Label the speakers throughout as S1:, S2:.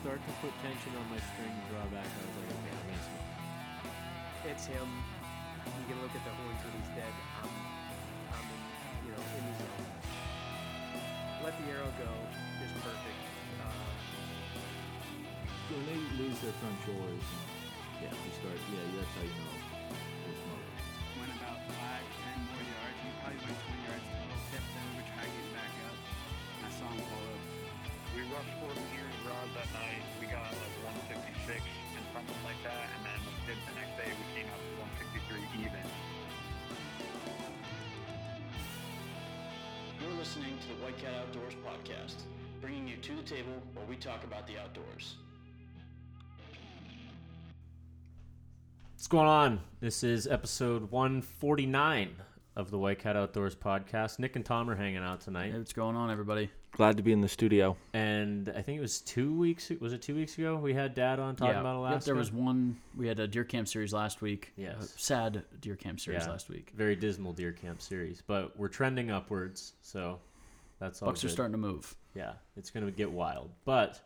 S1: start to put tension on my string drawback, I was like, okay, I'm gonna smoke.
S2: It's him. You can look at the horns when he's dead. I'm, I'm in, you know, in the zone. Let the arrow go. Just perfect. Uh,
S1: When they lose their front shoulders, yeah, you start, yeah, that's how you know they're smoking.
S3: went about five, ten more yards. We probably went 20 yards total. Kept them. We tried getting back up. I saw him pull up.
S4: We rushed 40 years rods that night. We got like 156 and something like that. And then the next day we came out to 163 even.
S5: You're listening to the White Cat Outdoors podcast, bringing you to the table where we talk about the outdoors.
S1: What's going on? This is episode 149 of the White Cat Outdoors podcast. Nick and Tom are hanging out tonight.
S6: Hey, what's going on, everybody?
S7: Glad to be in the studio.
S1: And I think it was two weeks. Was it two weeks ago? We had Dad on talking about Alaska.
S6: Yep, there was one. We had a deer camp series last week.
S1: Uh, yes.
S6: A sad deer camp series
S1: Yeah.
S6: last week.
S1: very dismal deer camp series, but we're trending upwards, so that's all.
S6: Bucks are starting to move.
S1: Yeah, it's going to get wild. But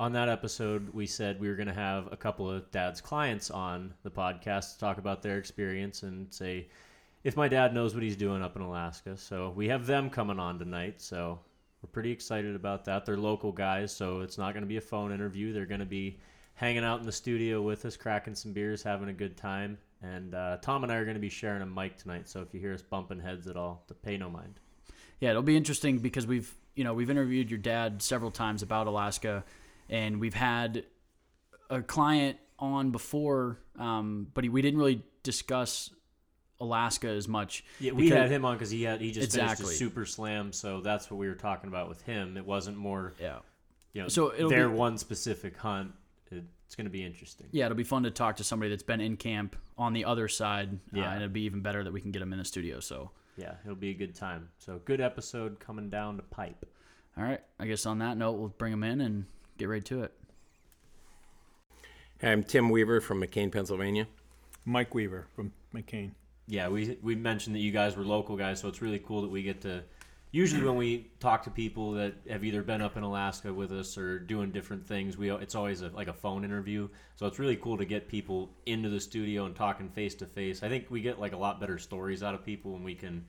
S1: on that episode, we said we were going to have a couple of dad's clients on the podcast to talk about their experience and say if my dad knows what he's doing up in Alaska. So we have them coming on tonight. So we're pretty excited about that. They're local guys, so it's not going to be a phone interview. They're going to be hanging out in the studio with us, cracking some beers, having a good time. And uh, Tom and I are going to be sharing a mic tonight. So if you hear us bumping heads at all, to pay no mind.
S6: Yeah, it'll be interesting because we've you know we've interviewed your dad several times about Alaska, and we've had a client on before, um, but he, we didn't really discuss Alaska as much.
S1: Yeah, we
S6: because-
S1: had him on because he had he just finished a super slam, so that's what we were talking about with him. It wasn't more,
S6: Yeah.
S1: you know,
S6: So it'll
S1: their
S6: be-
S1: one specific hunt. It's going to be interesting.
S6: Yeah, it'll be fun to talk to somebody that's been in camp on the other side.
S1: Yeah.
S6: uh, and it'd be even better that we can get him in the studio. So,
S1: Yeah, it'll be a good time. So good episode coming down the pipe.
S6: all right, I guess on that note, we'll bring him in and get right to it.
S7: Hi, I'm Tim Weaver from McKean, Pennsylvania.
S8: Mike Weaver from McKean.
S1: Yeah, we we mentioned that you guys were local guys, so it's really cool that we get to. Usually, when we talk to people that have either been up in Alaska with us or doing different things, we it's always a, like a phone interview. So it's really cool to get people into the studio and talking face to face. I think we get like a lot better stories out of people when we can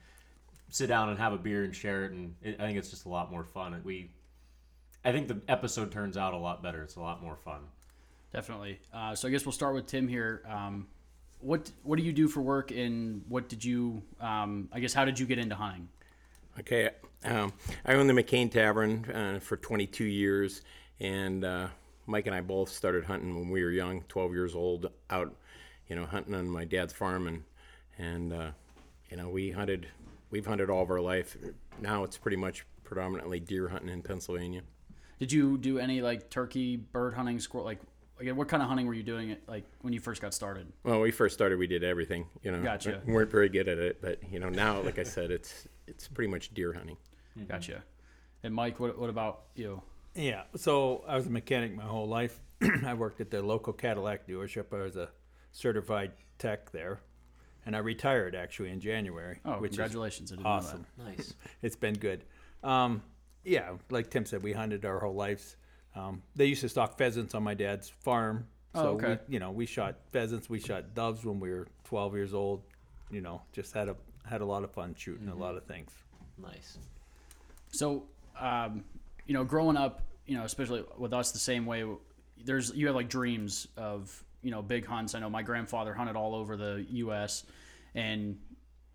S1: sit down and have a beer and share it. And it, I think it's just a lot more fun. We, I think the episode turns out a lot better. It's a lot more fun.
S6: Definitely. Uh, so I guess we'll start with Tim here. Um, what what do you do for work, and what did you? Um, I guess how did you get into hunting?
S7: Okay, um, I own the McKean Tavern uh, for 22 years, and uh, Mike and I both started hunting when we were young, 12 years old, out, you know, hunting on my dad's farm, and and uh, you know we hunted, we've hunted all of our life. Now it's pretty much predominantly deer hunting in Pennsylvania.
S6: Did you do any like turkey, bird hunting, squirrel? Like, again, what kind of hunting were you doing? It like when you first got started?
S7: Well, when we first started, we did everything. You know,
S6: Gotcha.
S7: we weren't very good at it, but you know now, like I said, it's it's pretty much deer hunting.
S6: Gotcha. And Mike, what what about you?
S8: Yeah, so I was a mechanic my whole life. I worked at the local Cadillac dealership. I was a certified tech there, and I retired actually in January.
S6: Oh,
S8: which
S6: congratulations! I
S8: awesome.
S1: Nice.
S8: It's been good. Um, yeah, like Tim said, we hunted our whole lives. Um, they used to stock pheasants on my dad's farm.
S6: Oh,
S8: So
S6: okay.
S8: we, you know, we shot pheasants, we shot doves when we were 12 years old. You know, just had a had a lot of fun shooting
S6: Mm-hmm.
S8: a lot of things.
S1: Nice.
S6: So, um, you know, growing up, you know, especially with us the same way, there's you have like dreams of you know big hunts. I know my grandfather hunted all over the U.S. and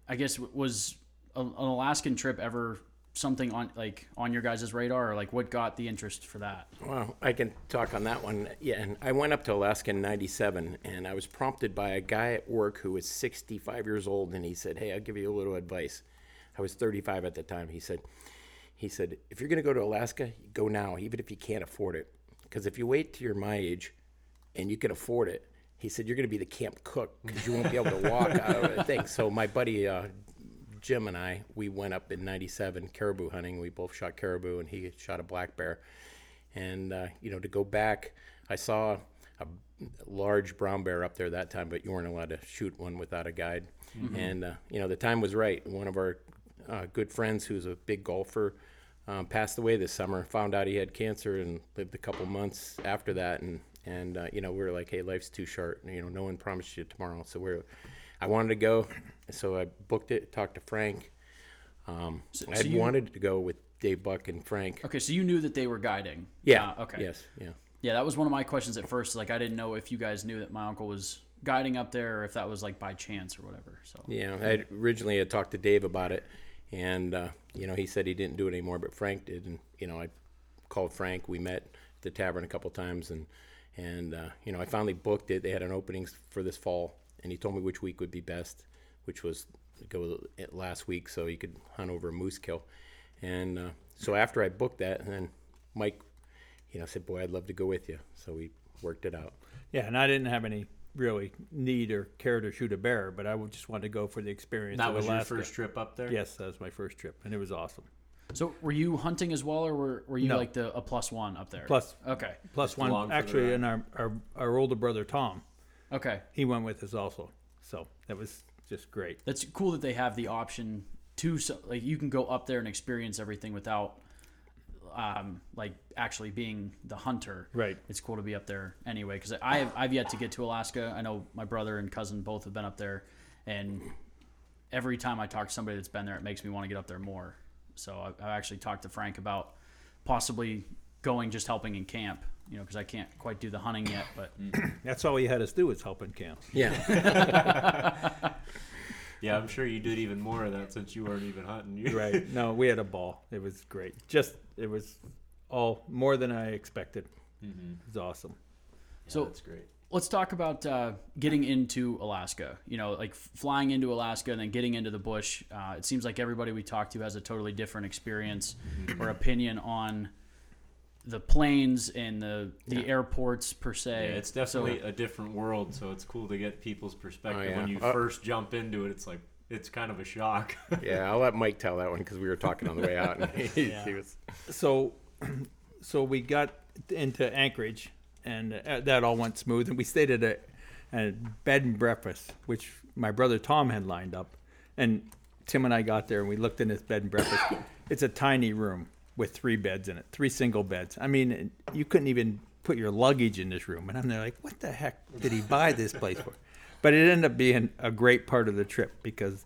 S6: I guess was an Alaskan trip ever something on like on your guys' radar, or like what got the interest for that?
S7: Well, I can talk on that one. Yeah, and I went up to Alaska in '97, and I was prompted by a guy at work who was 65 years old, and he said, "Hey, I'll give you a little advice." I was 35 at the time. He said, "He said if you're going to go to Alaska, go now, even if you can't afford it, because if you wait till you're my age, and you can afford it." He said, "You're going to be the camp cook because you won't be able to walk out of the thing." So my buddy uh, Jim and I, we went up in '97 caribou hunting. We both shot caribou, and he shot a black bear. And uh, you know, to go back, I saw a large brown bear up there that time, but you weren't allowed to shoot one without a guide. And uh, you know, the time was right. One of our uh, good friends, who's a big golfer, um, passed away this summer. Found out he had cancer and lived a couple months after that. And and uh, you know we were like, hey, life's too short. You know, no one promised you tomorrow. So we're, I wanted to go, so I booked it. Talked to Frank. Um,
S6: So-
S7: I
S6: so you-
S7: wanted to go with Dave Buck and Frank.
S6: Okay, so you knew that they were guiding.
S7: Yeah.
S6: Uh, okay.
S7: Yes. Yeah.
S6: Yeah, that was one of my questions at first. Like, I didn't know if you guys knew that my uncle was guiding up there, or if that was like by chance or whatever. So
S7: Yeah, I originally had talked to Dave about it, and uh, you know he said he didn't do it anymore, but Frank did, and you know I called Frank. We met at the tavern a couple times, and and uh, you know I finally booked it. They had an opening for this fall, and he told me which week would be best, which was go last week, so he could hunt over a moose kill, and uh, so after I booked that, and then Mike, you know, said, "Boy, I'd love to go with you," so we worked it out.
S8: Yeah, and I didn't have any really need or care to shoot a bear, but I just wanted to go for the experience.
S1: That
S8: of
S1: was your first trip up there.
S8: Yes, that was my first trip, and it was awesome.
S6: So were you hunting as well, or were, were you
S8: No.
S6: like the a plus one up there?
S8: Plus,
S6: Okay.
S8: plus
S1: along
S8: one actually, and our, our our older brother Tom,
S6: Okay.
S8: he went with us also. So that was just great.
S6: That's cool that they have the option to so, like you can go up there and experience everything without um like actually being the hunter.
S8: Right.
S6: It's cool to be up there anyway because I have I've yet to get to Alaska. I know my brother and cousin both have been up there, and every time I talk to somebody that's been there, it makes me want to get up there more. So I, I actually talked to Frank about possibly going just helping in camp. You know, because I can't quite do the hunting yet, but
S8: That's all he had us do was help in camp.
S7: Yeah.
S1: Yeah, I'm sure you did even more of that since you weren't even hunting. You-
S8: Right. No, we had a ball. It was great. Just it was all more than I expected. It was awesome.
S6: So-
S1: that's great.
S6: let's talk about uh, getting into Alaska. You know, like f- flying into Alaska and then getting into the bush. Uh, it seems like everybody we talk to has a totally different experience or opinion on the planes and the the airports per se.
S1: Yeah, it's definitely a different world, so it's cool to get people's perspective.
S7: yeah.
S1: When you
S7: Uh,
S1: first jump into it, it's like it's kind of a shock.
S7: Yeah, I'll let Mike tell that one because we were talking on the way out, and he, he was.
S8: So, so we got into Anchorage, and uh, that all went smooth. And we stayed at a, a bed and breakfast, which my brother Tom had lined up. And Tim and I got there, and we looked in this bed and breakfast. it's a tiny room with three beds in it, three single beds. I mean, you couldn't even put your luggage in this room. And I'm there like, what the heck did he buy this place for? But it ended up being a great part of the trip because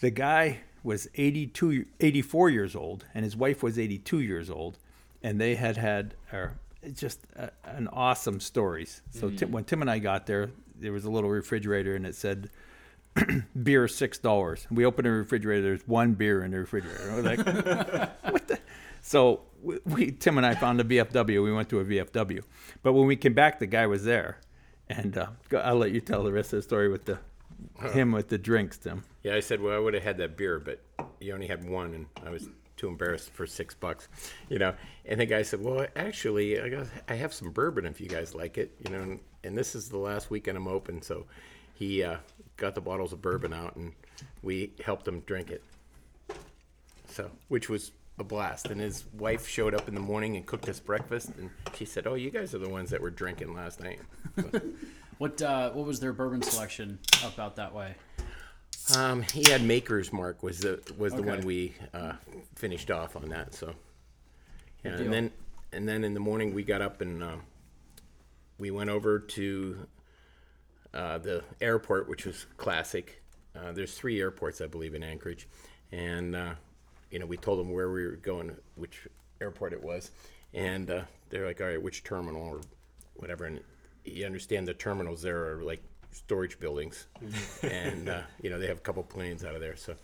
S8: the guy was 82 84 years old and his wife was 82 years old and they had had uh, just uh an awesome stories so tim, when tim and i got there there was a little refrigerator and it said beer six dollars we opened the refrigerator there's one beer in the refrigerator we're like what the so we, we tim and i found a vfw we went to a vfw but when we came back the guy was there and uh, i'll let you tell the rest of the story with the him with the drinks tim
S7: Yeah, I said, well, I would have had that beer, but you only had one, and I was too embarrassed for six bucks, you know. And the guy said, well, actually, I got, I have some bourbon if you guys like it, you know. And, and this is the last weekend I'm open, so he uh, got the bottles of bourbon out, and we helped him drink it. So, which was a blast. And his wife showed up in the morning and cooked us breakfast, and she said, "Oh, you guys are the ones that were drinking last night."
S6: What uh, what was their bourbon selection up out that way?
S7: Um, he had Maker's Mark was the was the one we uh, finished off on that. So, yeah, and then and then in the morning we got up and uh, we went over to uh, the airport, which was classic. Uh, there's three airports, I believe, in Anchorage, and uh, you know we told them where we were going, which airport it was, and uh, they're like, "All right, which terminal or whatever." And you understand the terminals there are like storage buildings, and uh, you know they have a couple planes out of there. So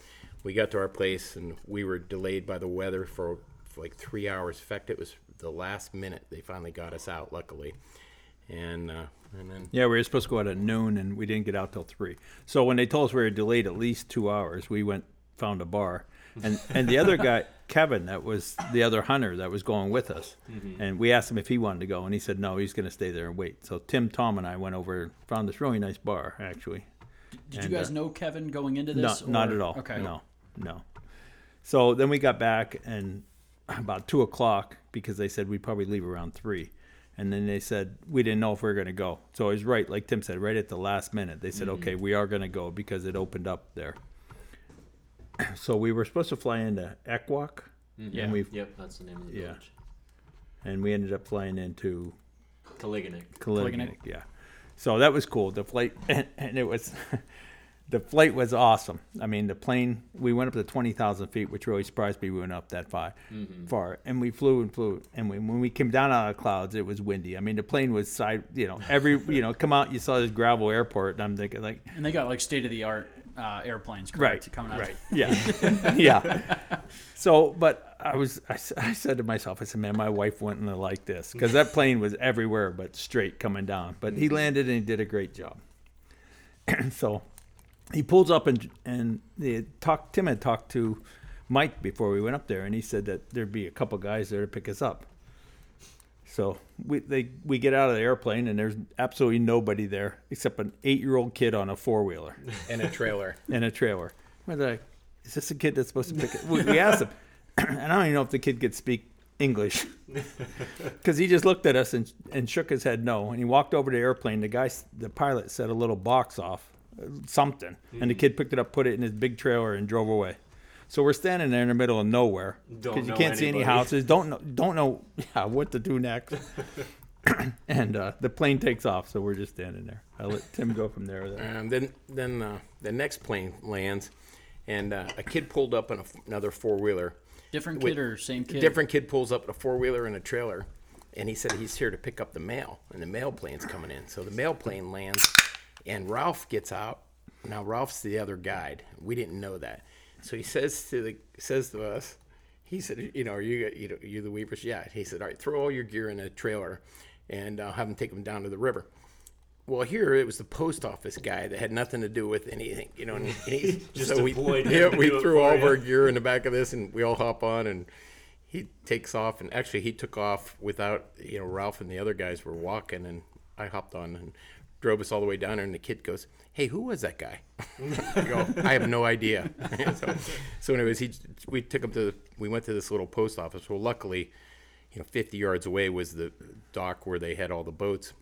S7: we got to our place, and we were delayed by the weather for, for like three hours. In fact, it was the last minute they finally got us out, luckily, and uh, and then
S8: Yeah, we were supposed to go out at noon, and we didn't get out till three. So when they told us we were delayed at least two hours, we went found a bar, and and the other guy, Kevin, that was the other hunter that was going with us, and we asked him if he wanted to go, and he said no, he's going to stay there and wait. So Tim, Tom, and I went over and found this really nice bar actually.
S6: Did
S8: And,
S6: you guys
S8: uh,
S6: know Kevin going into
S8: No,
S6: this?
S8: not at all.
S6: Okay.
S8: No, no. So then we got back and about two o'clock because they said we'd probably leave around three. And then they said we didn't know if we were going to go. So it was right, like Tim said, right at the last minute. They said, okay, we are going to go because it opened up there. So we were supposed to fly into Ekwok mm-hmm.
S6: Yeah.
S8: And we
S1: Yep, that's the name of the
S8: Yeah.
S1: village.
S8: and we ended up flying into
S1: Koliganek.
S8: Koliganek. Yeah. So that was cool. The flight and, and it was the flight was awesome. I mean, the plane we went up to twenty thousand feet, which really surprised me. We went up that far, mm-hmm. far, and we flew and flew. And we, when we came down out of the clouds, it was windy. I mean, the plane was side. You know, every you know, come out, you saw this gravel airport, and I'm thinking like,
S6: And they got like state of the art uh, airplanes,
S8: right.
S6: Coming out.
S8: right, yeah, yeah. So, but I was, I, I, said to myself, I said, man, my wife wouldn't have liked this because that plane was everywhere but straight coming down. But he landed and he did a great job. so he pulls up and and they talked. Tim had talked to Mike before we went up there, and he said that there'd be a couple guys there to pick us up. So we they we get out of the airplane and there's absolutely nobody there except an eight year old kid on a four wheeler
S7: And a trailer.
S8: and a trailer. We're like, is this a kid that's supposed to pick it? We, we asked him, and I don't even know if the kid could speak English because he just looked at us and, and shook his head no. And he walked over to the airplane. The guy, the pilot, set a little box off, uh, something, and the kid picked it up, put it in his big trailer, and drove away. So we're standing there in the middle of nowhere because you can't see any houses. Don't know, don't know yeah, what to do next. and uh, the plane takes off, so we're just standing there. I let Tim go from there.
S7: Um, then then uh, the next plane lands, and uh, a kid pulled up on a f another four wheeler.
S6: Different
S7: Wait,
S6: kid or same kid?
S7: Different kid pulls up in a four wheeler and a trailer, and he said he's here to pick up the mail, and the mail plane's coming in. So the mail plane lands, and Ralph gets out. Now Ralph's the other guide. We didn't know that, so he says to the says to us, he said, you know, are you you know you the Weavers? Yeah. He said, all right, throw all your gear in a trailer, and I'll have them take them down to the river. Well, here it was the post office guy that had nothing to do with anything, you know. And he,
S1: Just
S7: so we, yeah, we threw all of our gear in the back of this, and we all hop on, and he takes off. And actually, he took off without, you know, Ralph and the other guys were walking, and I hopped on and drove us all the way down. there, And the kid goes, "Hey, who was that guy?" I go, "I have no idea." so, so, anyways, he we took him to we went to this little post office. Well, luckily, you know, 50 yards away was the dock where they had all the boats.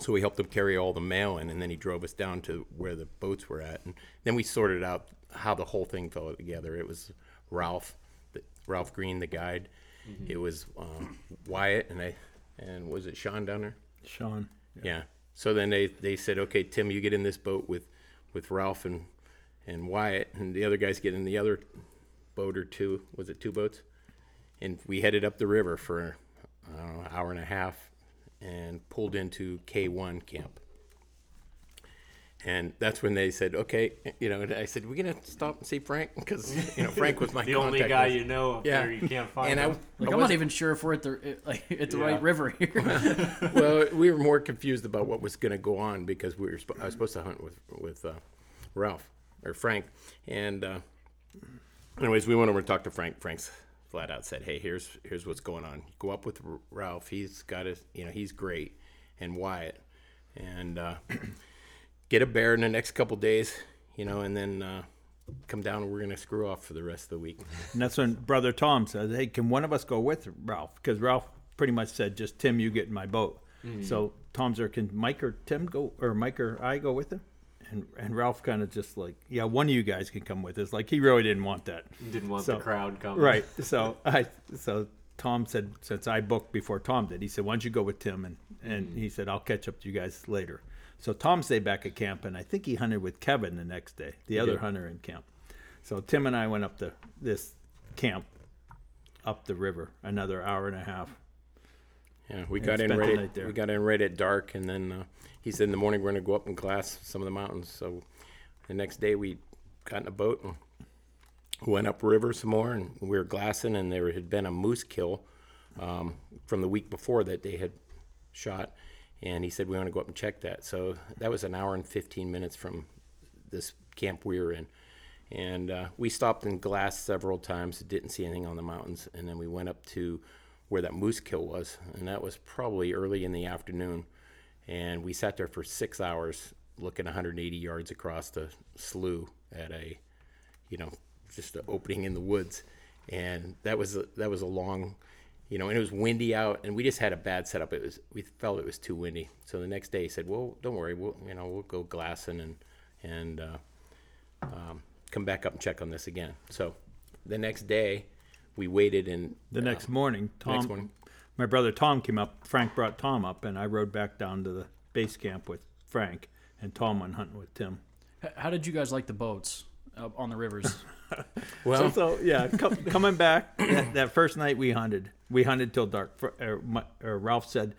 S7: So we helped him carry all the mail in, and then he drove us down to where the boats were at, and then we sorted out how the whole thing fell together. It was Ralph, the, Ralph Green, the guide. It was um, Wyatt, and I, and was it Sean down there?
S8: Sean.
S7: Yeah. So then they, they said, okay, Tim, you get in this boat with, with Ralph and and Wyatt, and the other guys get in the other boat or two. Was it two boats? And we headed up the river for an hour and a half, and pulled into K1 camp. And that's when they said, okay, you know, and I said, we're gonna stop and see Frank because you know Frank was my
S1: The only guy
S7: person.
S1: you know up
S7: Yeah.
S1: there, you can't find
S7: And I,
S1: him.
S6: Like,
S7: I
S6: I'm not
S7: wasn't-
S6: even sure if we're at the like at the
S1: Yeah.
S6: right river here.
S7: well, we were more confused about what was going to go on because we were sp- I was supposed to hunt with with uh, Ralph or Frank, and uh, anyways, we went over and talked to Frank. Frank's flat out said, "Hey, here's here's what's going on. Go up with R- Ralph. He's got his, you know, he's great, and Wyatt, and uh, get a bear in the next couple days, you know, and then." Uh, Come down, and we're gonna screw off for the rest of the week.
S8: And that's when Brother Tom says, "Hey, can one of us go with Ralph?" Because Ralph pretty much said, "Just Tim, you get in my boat." So Tom's there. Can Mike or Tim go, or Mike or I go with him? And and Ralph kind of just like, "Yeah, one of you guys can come with us." Like he really didn't want that,
S1: Didn't want
S8: So-
S1: the crowd coming.
S8: right? So I so Tom said, since I booked before Tom did, he said, "Why don't you go with Tim?" And and he said, "I'll catch up to you guys later." So Tom stayed back at camp, and I think he hunted with Kevin the next day, the other
S7: did.
S8: hunter in camp. So Tim and I went up to this camp up the river, another hour and a half.
S7: Yeah, we got in right. At, we got in right at dark, and then uh, he said in the morning we're going to go up and glass some of the mountains. So the next day we got in a boat and went up river some more, and we were glassing, and there had been a moose kill um, from the week before that they had shot, and he said we want to go up and check that. So that was an hour and fifteen minutes from this camp we were in. And uh, we stopped and glassed several times, didn't see anything on the mountains. And then we went up to where that moose kill was. And that was probably early in the afternoon. And we sat there for six hours looking 180 yards across the slough at a, you know, just an opening in the woods. And that was a, that was a long, you know, and it was windy out, and we just had a bad setup. It was we felt it was too windy. So the next day he said, "Well, don't worry, we'll you know we'll go glassing and and uh, um, come back up and check on this again. So the next day, we waited and
S8: The next morning, Tom,
S7: next morning.
S8: my brother Tom came up. Frank brought Tom up, and I rode back down to the base camp with Frank, and Tom went hunting with Tim.
S6: How did you guys like the boats uh, on the rivers?
S7: well,
S8: So, so yeah, com- coming back that, that first night we hunted, we hunted till dark. Fr- Or, my, or er, er, Ralph said,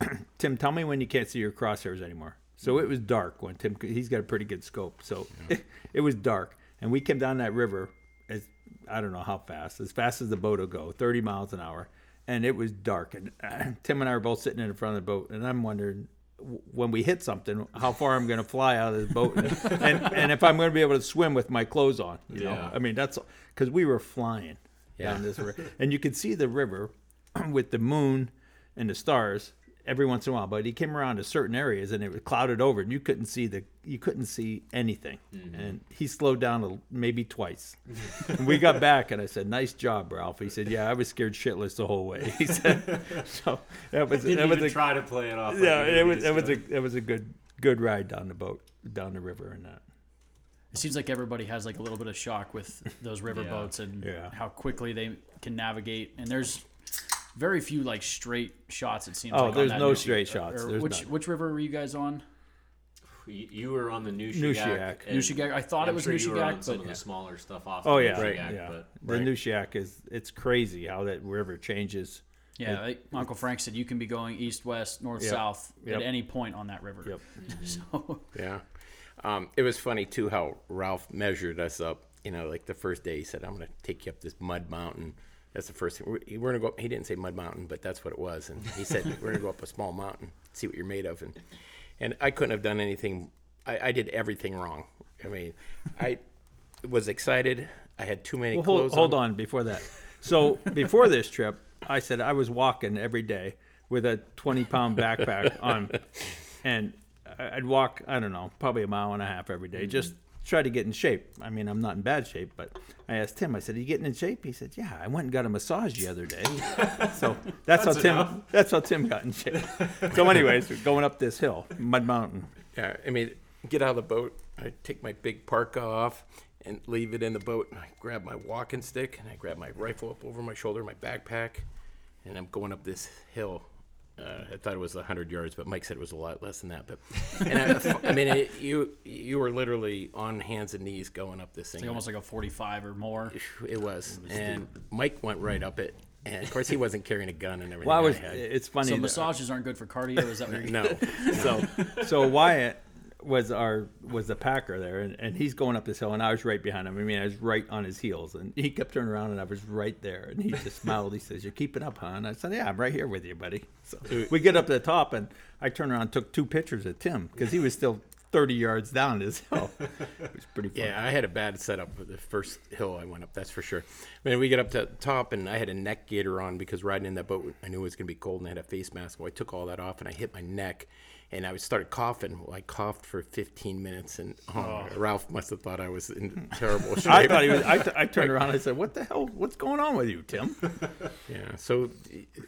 S8: "Tim, tell me when you can't see your crosshairs anymore." So it was dark when Tim. He's got a pretty good scope, so it, was dark, and we came down that river as I don't know how fast, as fast as the boat will go, thirty miles an hour, and it was dark. And Tim and I were both sitting in front of the boat, and I'm wondering w- when we hit something, how far I'm going to fly out of this boat, and, and, and if I'm going to be able to swim with my clothes on. You know,
S1: Yeah.
S8: I mean that's because we were flying
S7: Yeah.
S8: down this river, and you could see the river with the moon and the stars every once in a while. But he came around to certain areas, and it was clouded over, and you couldn't see the you couldn't see anything. Mm-hmm. And he slowed down a, maybe twice. and we got back, and I said, "Nice job, Ralph." He said, "Yeah, I was scared shitless the whole way." He said, "So that was
S1: Didn't
S8: that was a,
S1: try to play it off. like
S8: yeah,
S1: you
S8: it was it was a it was a good good ride down the boat down the river and that."
S6: It seems like everybody has like a little bit of shock with those river
S1: Yeah.
S6: boats and
S8: Yeah.
S6: how quickly they can navigate. And there's very few like straight shots. It seems.
S8: Oh,
S6: like,
S8: there's no
S6: new-
S8: straight shots.
S6: or
S8: There's
S6: which
S8: none.
S6: which river were you guys on?
S1: You, you were on the Nushagak.
S8: Nushagak.
S1: and
S6: Nushagak. I thought it
S1: I'm
S6: was
S1: sure you were on
S6: Nushagak,
S1: some
S6: but
S1: of the smaller stuff off.
S8: Oh
S1: the
S8: yeah,
S1: Nushagak,
S8: yeah.
S1: But
S8: the Nushagak is it's crazy how that river changes.
S6: yeah, like Uncle Frank said, you can be going east, west, north,
S8: Yep.
S6: south
S8: Yep.
S6: at any point on that river.
S8: Yep.
S6: so
S7: Yeah. Um, it was funny too how Ralph measured us up. You know, like the first day he said, "I'm going to take you up this mud mountain." That's the first thing. We're, we're going to go. He didn't say mud mountain, but that's what it was. And he said, "We're going to go up a small mountain, see what you're made of." And and I couldn't have done anything. I, I did everything wrong. I mean, I was excited. I had too many
S8: Well, hold,
S7: clothes
S8: hold on before that. So before this trip, I said I was walking every day with a 20 pound backpack on, and I'd walk I don't know probably a mile and a half every day, just try to get in shape. I mean I'm not in bad shape, but I asked Tim. I said, "Are you getting in shape?" He said, "Yeah, I went and got a massage the other day." so that's, how Tim that's how Tim got in shape. So anyways, we're going up this hill, Mud Mountain.
S7: Yeah, I mean, get out of the boat. I take my big parka off and leave it in the boat. And I grab my walking stick and I grab my rifle up over my shoulder, my backpack, and I'm going up this hill. Uh, I thought it was 100 yards, but Mike said it was a lot less than that. But and I, I mean, it, you you were literally on hands and knees going up this thing.
S6: like almost like a 45 or more.
S7: it was, and Mike went right up it. And of course, he wasn't carrying a gun and everything.
S8: Well, I was.
S7: had.
S8: It's funny.
S6: So
S8: that-
S6: massages aren't good for cardio. Is that what you're
S7: no,
S8: so so Wyatt was our was the packer there and, and he's going up this hill and I was right behind him. I mean I was right on his heels and he kept turning around and I was right there and he just smiled. He says, You're keeping up, huh? And I said, Yeah, I'm right here with you, buddy. So we get up to the top and I turned around and took two pictures of Tim because he was still thirty yards down this hill. It was pretty funny.
S7: Yeah, I had a bad setup for the first hill I went up. That's for sure. I mean, we get up to the top, and I had a neck gaiter on because riding in that boat, I knew it was going to be cold, and I had a face mask. Well, I took all that off, and I hit my neck, and I started coughing. Well, I coughed for 15 minutes, and oh, oh. Ralph must have thought I was in terrible shape.
S8: I thought he was. I, t- I turned around. and I said, "What the hell? What's going on with you, Tim?"
S7: Yeah, so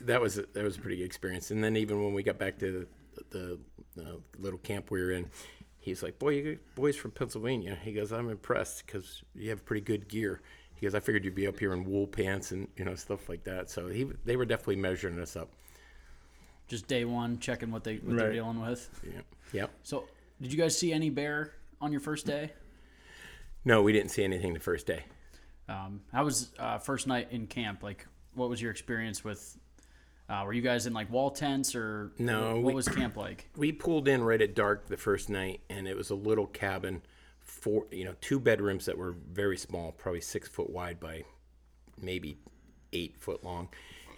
S7: that was that was a pretty good experience. And then even when we got back to the, the, the little camp we were in, he's like, "Boy, you boys from Pennsylvania." He goes, "I'm impressed because you have pretty good gear." He goes, "I figured you'd be up here in wool pants and you know stuff like that." So he they were definitely measuring us up.
S6: Just day one checking what they what they're
S8: Right.
S6: dealing with?
S7: Yeah. Yep.
S6: So did you guys see any bear on your first day?
S7: No, we didn't see anything the first day.
S6: Um, how was uh, first night in camp? Like, what was your experience with? Uh, were you guys in like wall tents or
S7: No,
S6: What
S7: we-
S6: was camp like?
S7: we pulled in right at dark the first night and it was a little cabin four you know two bedrooms that were very small probably six foot wide by maybe eight foot long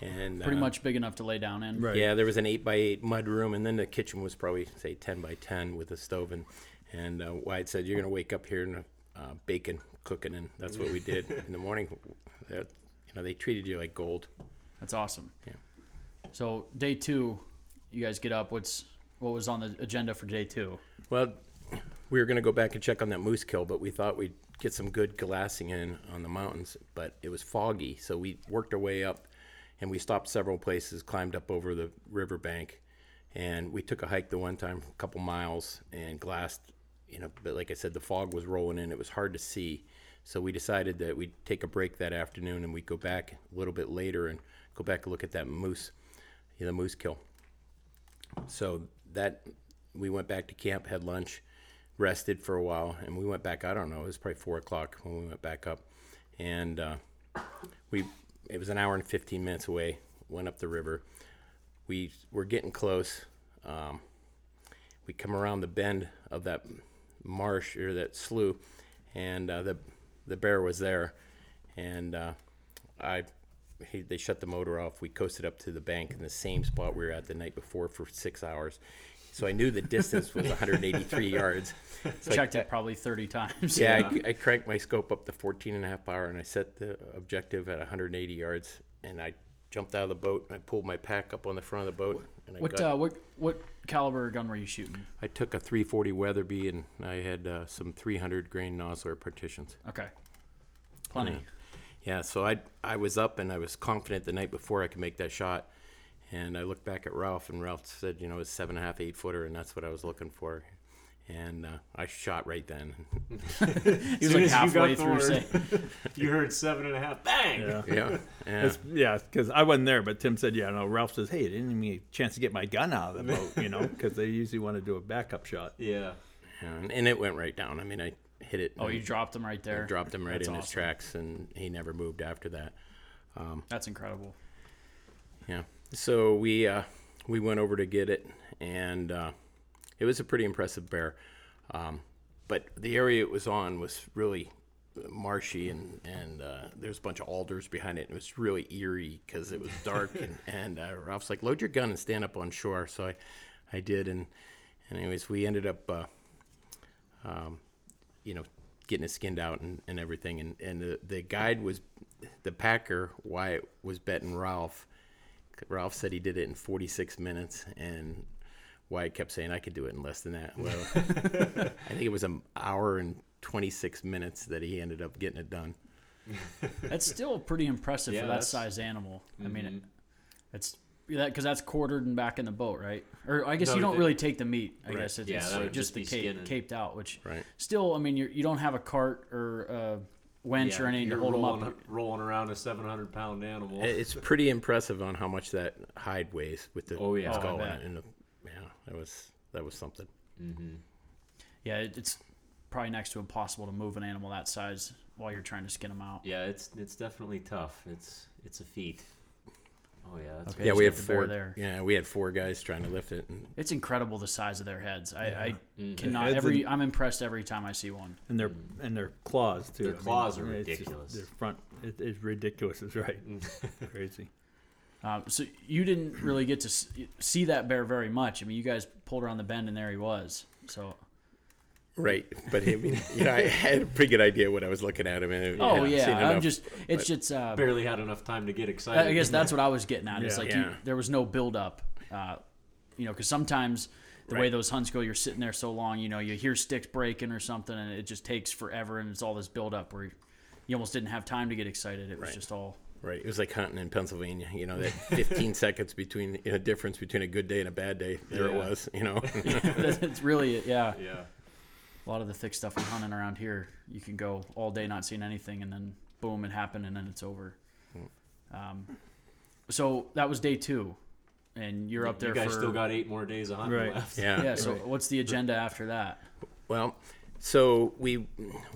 S7: and
S6: Pretty
S7: uh,
S6: much big enough to lay down in.
S8: Right.
S7: yeah there was an eight by eight mud room and then the kitchen was probably say 10 by 10 with a stove and and uh, Wyatt said you're going to wake up here and uh, bacon cooking and that's what we did in the morning that you know they treated you like gold
S6: That's awesome.
S7: Yeah.
S6: So day two, you guys get up. What's what was on the agenda for day two?
S7: Well, we were going to go back and check on that moose kill, but we thought we'd get some good glassing in on the mountains, but it was foggy, so we worked our way up and we stopped several places, climbed up over the riverbank, and we took a hike the one time, a couple miles, and glassed, you know, but like I said, the fog was rolling in. It was hard to see. So we decided that we'd take a break that afternoon and we'd go back a little bit later and go back and look at that moose, you know, the moose kill. So that we went back to camp, had lunch, rested for a while, and we went back. I don't know, it was probably four o'clock when we went back up, and uh, we it was an hour and fifteen minutes away. Went up the river. We were getting close. Um, we come around the bend of that marsh or that slough, and uh, the the bear was there, and uh, I he, they shut the motor off. We coasted up to the bank in the same spot we were at the night before for six hours. So I knew the distance was 183 yards. So I-
S6: Checked it probably 30 times.
S7: yeah, I, I cranked my scope up to 14 and a half power and I set the objective at 180 yards and I jumped out of the boat and I pulled my pack up on the front of the boat and I
S6: What
S7: got,
S6: uh, what what caliber gun were you shooting?
S7: I took a 340 Weatherby and I had uh, some 300 grain Nosler partitions.
S6: Okay, plenty.
S7: Yeah, so I I was up and I was confident the night before I could make that shot, and I looked back at Ralph and Ralph said, you know, it's seven and a half, eight footer, and that's what I was looking for, and uh, I shot right then.
S6: He was like halfway through saying,
S1: you heard seven and a half. Bang.
S8: Yeah.
S7: yeah, yeah.
S8: Yeah, because I wasn't there, but Tim said, yeah, no. Ralph says, hey, I didn't even get a chance to get my gun out of the boat, you know, because they usually want to do a backup shot.
S1: Yeah.
S7: and, and it went right down. I mean, I hit it.
S6: "Oh,
S7: and
S6: you dropped him right
S7: I
S6: there."
S7: dropped him right
S6: That's
S7: in his tracks, and he never moved after that.
S6: That's incredible.
S7: Yeah. So we uh, we went over to get it, and uh, it was a pretty impressive bear. Um, but the area it was on was really marshy, and and uh, there's a bunch of alders behind it. And it was really eerie because it was dark. and and uh, Ralph's like, "Load your gun and stand up on shore." So I I did, and, and anyways, we ended up. Uh, um, you know, getting it skinned out and, and everything. And, and the, the guide was, the packer, Wyatt, was betting Ralph. Ralph said he did it in 46 minutes, and Wyatt kept saying, I could do it in less than that. Well, I think it was an hour and 26 minutes that he ended up getting it done.
S6: That's still pretty impressive
S1: Yeah,
S6: for that size animal. I mean,
S1: Mhm.
S6: it, it's that because that's quartered and back in the boat, right? Or I guess
S1: No,
S6: you don't
S1: the-
S6: really take the meat. I
S7: Right.
S6: guess it's,
S1: Yeah,
S6: it's just
S1: just
S6: the cape,
S1: skinning.
S6: caped out, which
S7: Right.
S6: still, I mean, you're, you don't have a cart or a wench or anything to
S1: you're
S6: them
S1: rolling,
S6: up.
S1: rolling around a 700 pound animal.
S7: It's pretty impressive on how much that hide weighs with the
S1: Oh, yeah. Oh,
S7: skull in it. And the, yeah, that was, that was something. Mm-hmm.
S6: Yeah, it, it's probably next to impossible to move an animal that size while you're trying to skin them out.
S1: yeah, it's it's definitely tough. It's it's a feat. Oh yeah, that's
S6: Okay,
S7: yeah, we
S6: got
S7: had four.
S6: there.
S7: Yeah, we had four guys trying to lift it, and
S6: It's incredible the size of their heads. I, I
S1: Mm-hmm.
S6: cannot
S8: heads
S6: every.
S8: and-
S6: I'm impressed every time I see one.
S8: And their and their claws too.
S1: Their
S8: I mean,
S1: claws are
S8: it's just-
S1: ridiculous.
S8: their front it, it's ridiculous. It's right, crazy.
S6: Um, so you didn't really get to see that bear very much. I mean, you guys pulled around the bend and there he was. So
S7: right. But I mean, you know, I had a pretty good idea what I was looking at him. And
S6: oh
S7: I've
S6: yeah,
S7: seen
S6: I'm
S7: enough.
S6: just it's just uh,
S1: barely had enough time to get excited.
S6: I guess that's what I was getting at. It's
S8: Yeah.
S6: like you, there was no build up. Uh, you know, because sometimes the way those hunts go, you're sitting there so long. You know, you hear sticks breaking or something, and it just takes forever, and it's all this build up where you almost didn't have time to get excited. It was
S7: Right.
S6: just all.
S7: Right. It was like hunting in Pennsylvania. You know, that 15 seconds between you know, difference between a good day and a bad day. There it was. You know.
S6: it's really yeah.
S1: yeah.
S6: A lot of the thick stuff we're hunting around here, you can go all day not seeing anything, and then boom, it happened, and then it's over. Um, so that was day two, and you're up there
S1: You guys
S6: for
S1: still got eight more days of hunting
S8: Right.
S1: left.
S7: yeah.
S6: yeah. So what's the agenda after that?
S7: Well, so we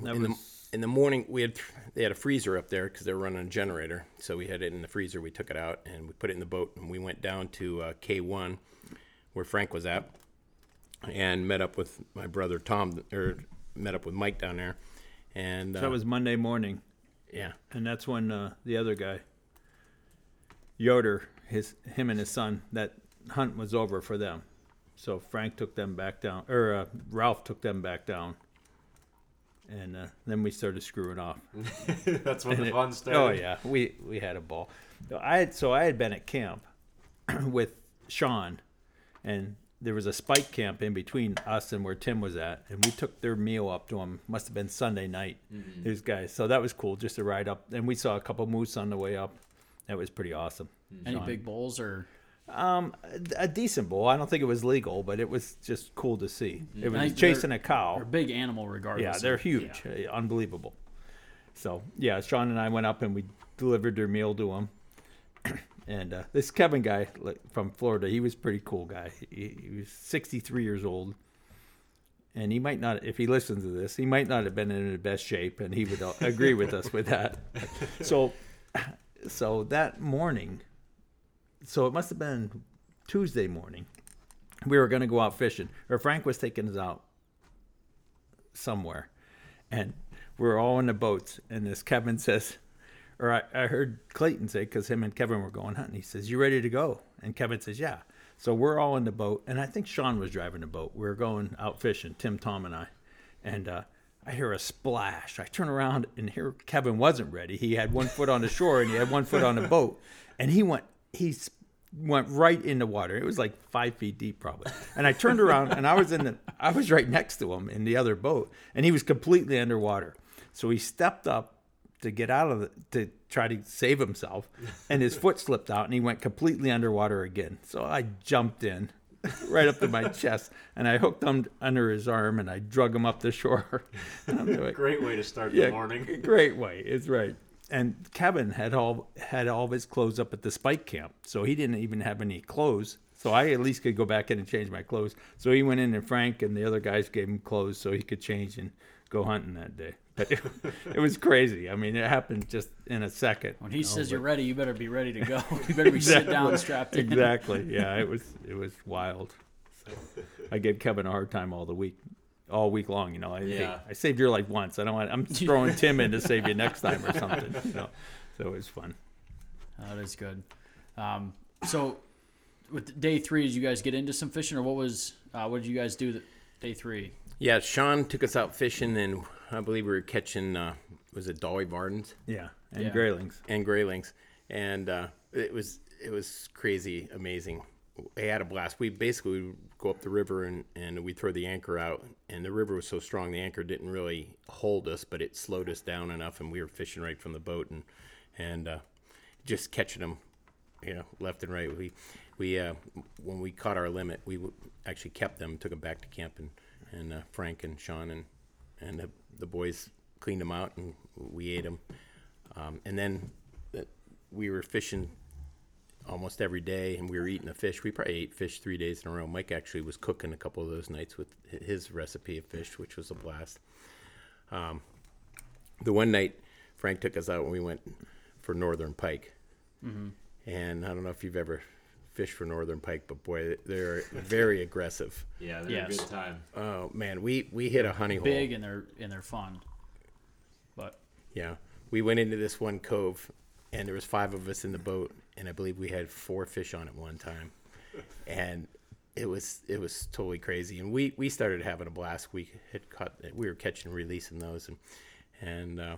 S8: That
S7: in, the, in the morning we had they had a freezer up there because they were running a generator. So we had it in the freezer. We took it out and we put it in the boat and we went down to uh, K1 where Frank was at and met up with my brother Tom or met up with Mike down there. And uh,
S8: That was Monday morning,
S7: yeah.
S8: and that's when uh, the other guy, Yoder, his him and his son, that hunt was over for them. So Frank took them back down, or uh, Ralph took them back down, and uh, then we started screwing off.
S1: that's when
S8: And
S1: the
S8: it-
S1: fun started.
S8: Oh yeah, we we had a ball. I had so I had been at camp with Sean, and there was a spike camp in between us and where Tim was at, and we took their meal up to them. Must have been Sunday night. These guys, so that was cool just to ride up, and we saw a couple moose on the way up. That was pretty awesome.
S6: Any big bulls or
S8: Um, a, a decent bull. I don't think it was legal, but it was just cool to see. It was
S6: I
S8: chasing a cow.
S6: They're a big animal, regardless.
S8: Yeah, they're huge, uh, unbelievable. So yeah, Sean and I went up and we delivered their meal to them. And uh, this Kevin guy from Florida, he was pretty cool guy. He, he was 63 years old, and he might not, if he listens to this, he might not have been in the best shape, and he would uh, agree with us with that. So, so that morning, so it must have been Tuesday morning. We were going to go out fishing, or Frank was taking us out somewhere, and we're all in the boats. And this Kevin says, or I, I heard Clayton say, because him and Kevin were going hunting. He says, "You ready to go?" And Kevin says, "Yeah." So we're all in the boat, and I think Sean was driving the boat. We are going out fishing, Tim, Tom, and I, and uh, I hear a splash. I turn around and here Kevin wasn't ready. He had one foot on the shore and he had one foot on the boat, and he went he went right in the water. It was like five feet deep probably. And I turned around and I was in the I was right next to him in the other boat, and he was completely underwater. So he stepped up to get out of the to try to save himself, and his foot slipped out and he went completely underwater again. So I jumped in. Right up to my chest, and I hooked him under his arm, and I drug him up the shore. Like,
S1: Great way to start
S8: yeah,
S1: the morning.
S8: Great way. It's right. And Kevin had all had all of his clothes up at the spike camp, so he didn't even have any clothes. So I at least could go back in and change my clothes. So he went in, and Frank and the other guys gave him clothes so he could change and go hunting that day. But it, it was crazy. I mean, it happened just in a second.
S6: When he
S8: you know,
S6: says
S8: but-
S6: you're ready, you better be ready to go. You better be sit down, strapped in.
S8: exactly. Yeah, it was it was wild. So I gave Kevin a hard time all the week, all week long. You know, I
S1: Yeah.
S8: I saved your life once. I don't want. I'm throwing Tim in to save you next time or something. You know, so it was fun.
S6: That is good. Um, so, with day three, did you guys get into some fishing, or what was uh, what did you guys do th- day three?
S7: Yeah, Sean took us out fishing, and I believe we were catching, uh, was it Dolly Vardens
S8: Yeah, and
S6: Yeah.
S8: Graylings.
S7: and Graylings, and uh, it was it was crazy, amazing. We had a blast. We basically would go up the river and and we throw the anchor out, and the river was so strong the anchor didn't really hold us, but it slowed us down enough, and we were fishing right from the boat and and uh, just catching them, you know, left and right. We we uh, when we caught our limit, we actually kept them, took them back to camp, and and uh, Frank and Sean and and the, the boys cleaned them out, and we ate them. Um, and then uh, we were fishing almost every day, and we were eating a fish. We probably ate fish three days in a row. Mike actually was cooking a couple of those nights with his recipe of fish, which was a blast. Um, the one night Frank took us out when we went for northern pike, and I don't know if you've ever fished for northern pike, but boy, they're very aggressive.
S1: Yeah, they're
S6: Yes.
S1: a good time.
S7: Oh man, we we hit a honey hole.
S6: Big and they're and they're fun. But
S7: Yeah, we went into this one cove, and there was five of us in the boat, and I believe we had four fish on at one time, and it was it was totally crazy. And we we started having a blast. We had caught we were catching and releasing those, and and uh,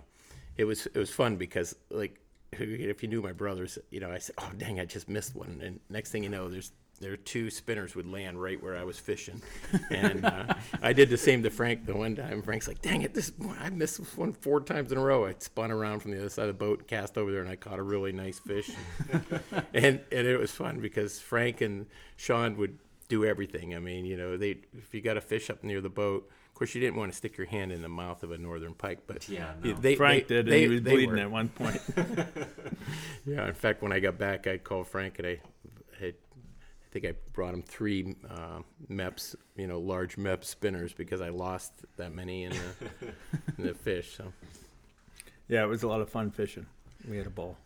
S7: it was it was fun because like if you knew my brothers, you know, I said, oh dang, I just missed one, and next thing you know, there's there are two spinners would land right where I was fishing, and uh, I did the same to Frank the one time. Frank's like, "Dang it, this one, I missed this one four times in a row." I spun around from the other side of the boat, cast over there, and I caught a really nice fish, and and it was fun because Frank and Sean would do everything. I mean, you know, they if you got a fish up near the boat. Of course, you didn't want to stick your hand in the mouth of a northern pike, but
S1: Yeah,
S7: they,
S1: no.
S7: they,
S8: Frank
S7: they-
S8: did, and
S7: they-
S8: he was
S7: they
S8: bleeding
S7: were.
S8: at one point.
S7: Yeah, in fact, when I got back, I called Frank and I had, I think I brought him three uh, Mepps, you know, large MEP spinners because I lost that many in the, in the fish. So
S8: yeah, it was a lot of fun fishing. We had a ball.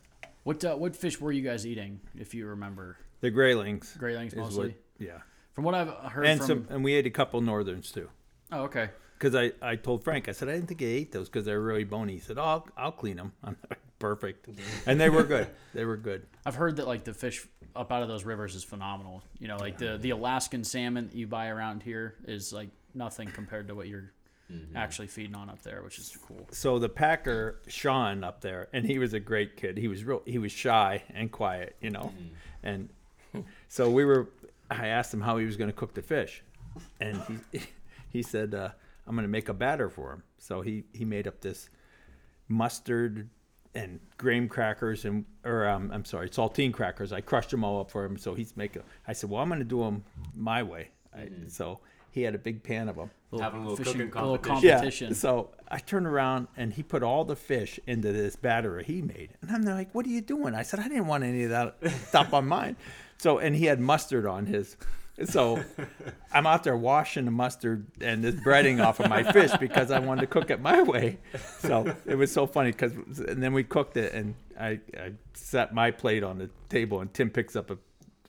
S6: what uh, what fish were you guys eating, if you remember?
S8: The Graylings.
S6: Graylings mostly.
S8: what- yeah,
S6: From what I've heard
S8: and
S6: from.
S8: some, and we ate a couple northerns too.
S6: Oh, okay.
S8: Because I, I told Frank, I said, I didn't think you ate those because they're really bony. He said, Oh, I'll, I'll clean them. I'm like, perfect. And they were good. They were good.
S6: I've heard that like the fish up out of those rivers is phenomenal. You know, like the the Alaskan salmon that you buy around here is like nothing compared to what you're mm-hmm. actually feeding on up there, which is cool.
S8: So the Packer, Sean up there, and he was a great kid. He was real, he was shy and quiet, you know. Mm-hmm. And so we were, I asked him how he was going to cook the fish. And he, he said, uh, I'm going to make a batter for him. So he, he made up this mustard and graham crackers and or um, I'm sorry, saltine crackers. I crushed them all up for him, so he's making. I said, well, I'm going to do them my way. I, so he had a big pan of them.
S1: Having a little
S6: fishing-
S1: cooking
S6: little
S1: competition.
S6: competition.
S8: So I turned around and he put all the fish into this batter he made. And I'm like, what are you doing? I said, I didn't want any of that stuff on mine. So, and he had mustard on his. So I'm out there washing the mustard and this breading off of my fish because I wanted to cook it my way. So it was so funny because, and then we cooked it and I, I set my plate on the table and Tim picks up a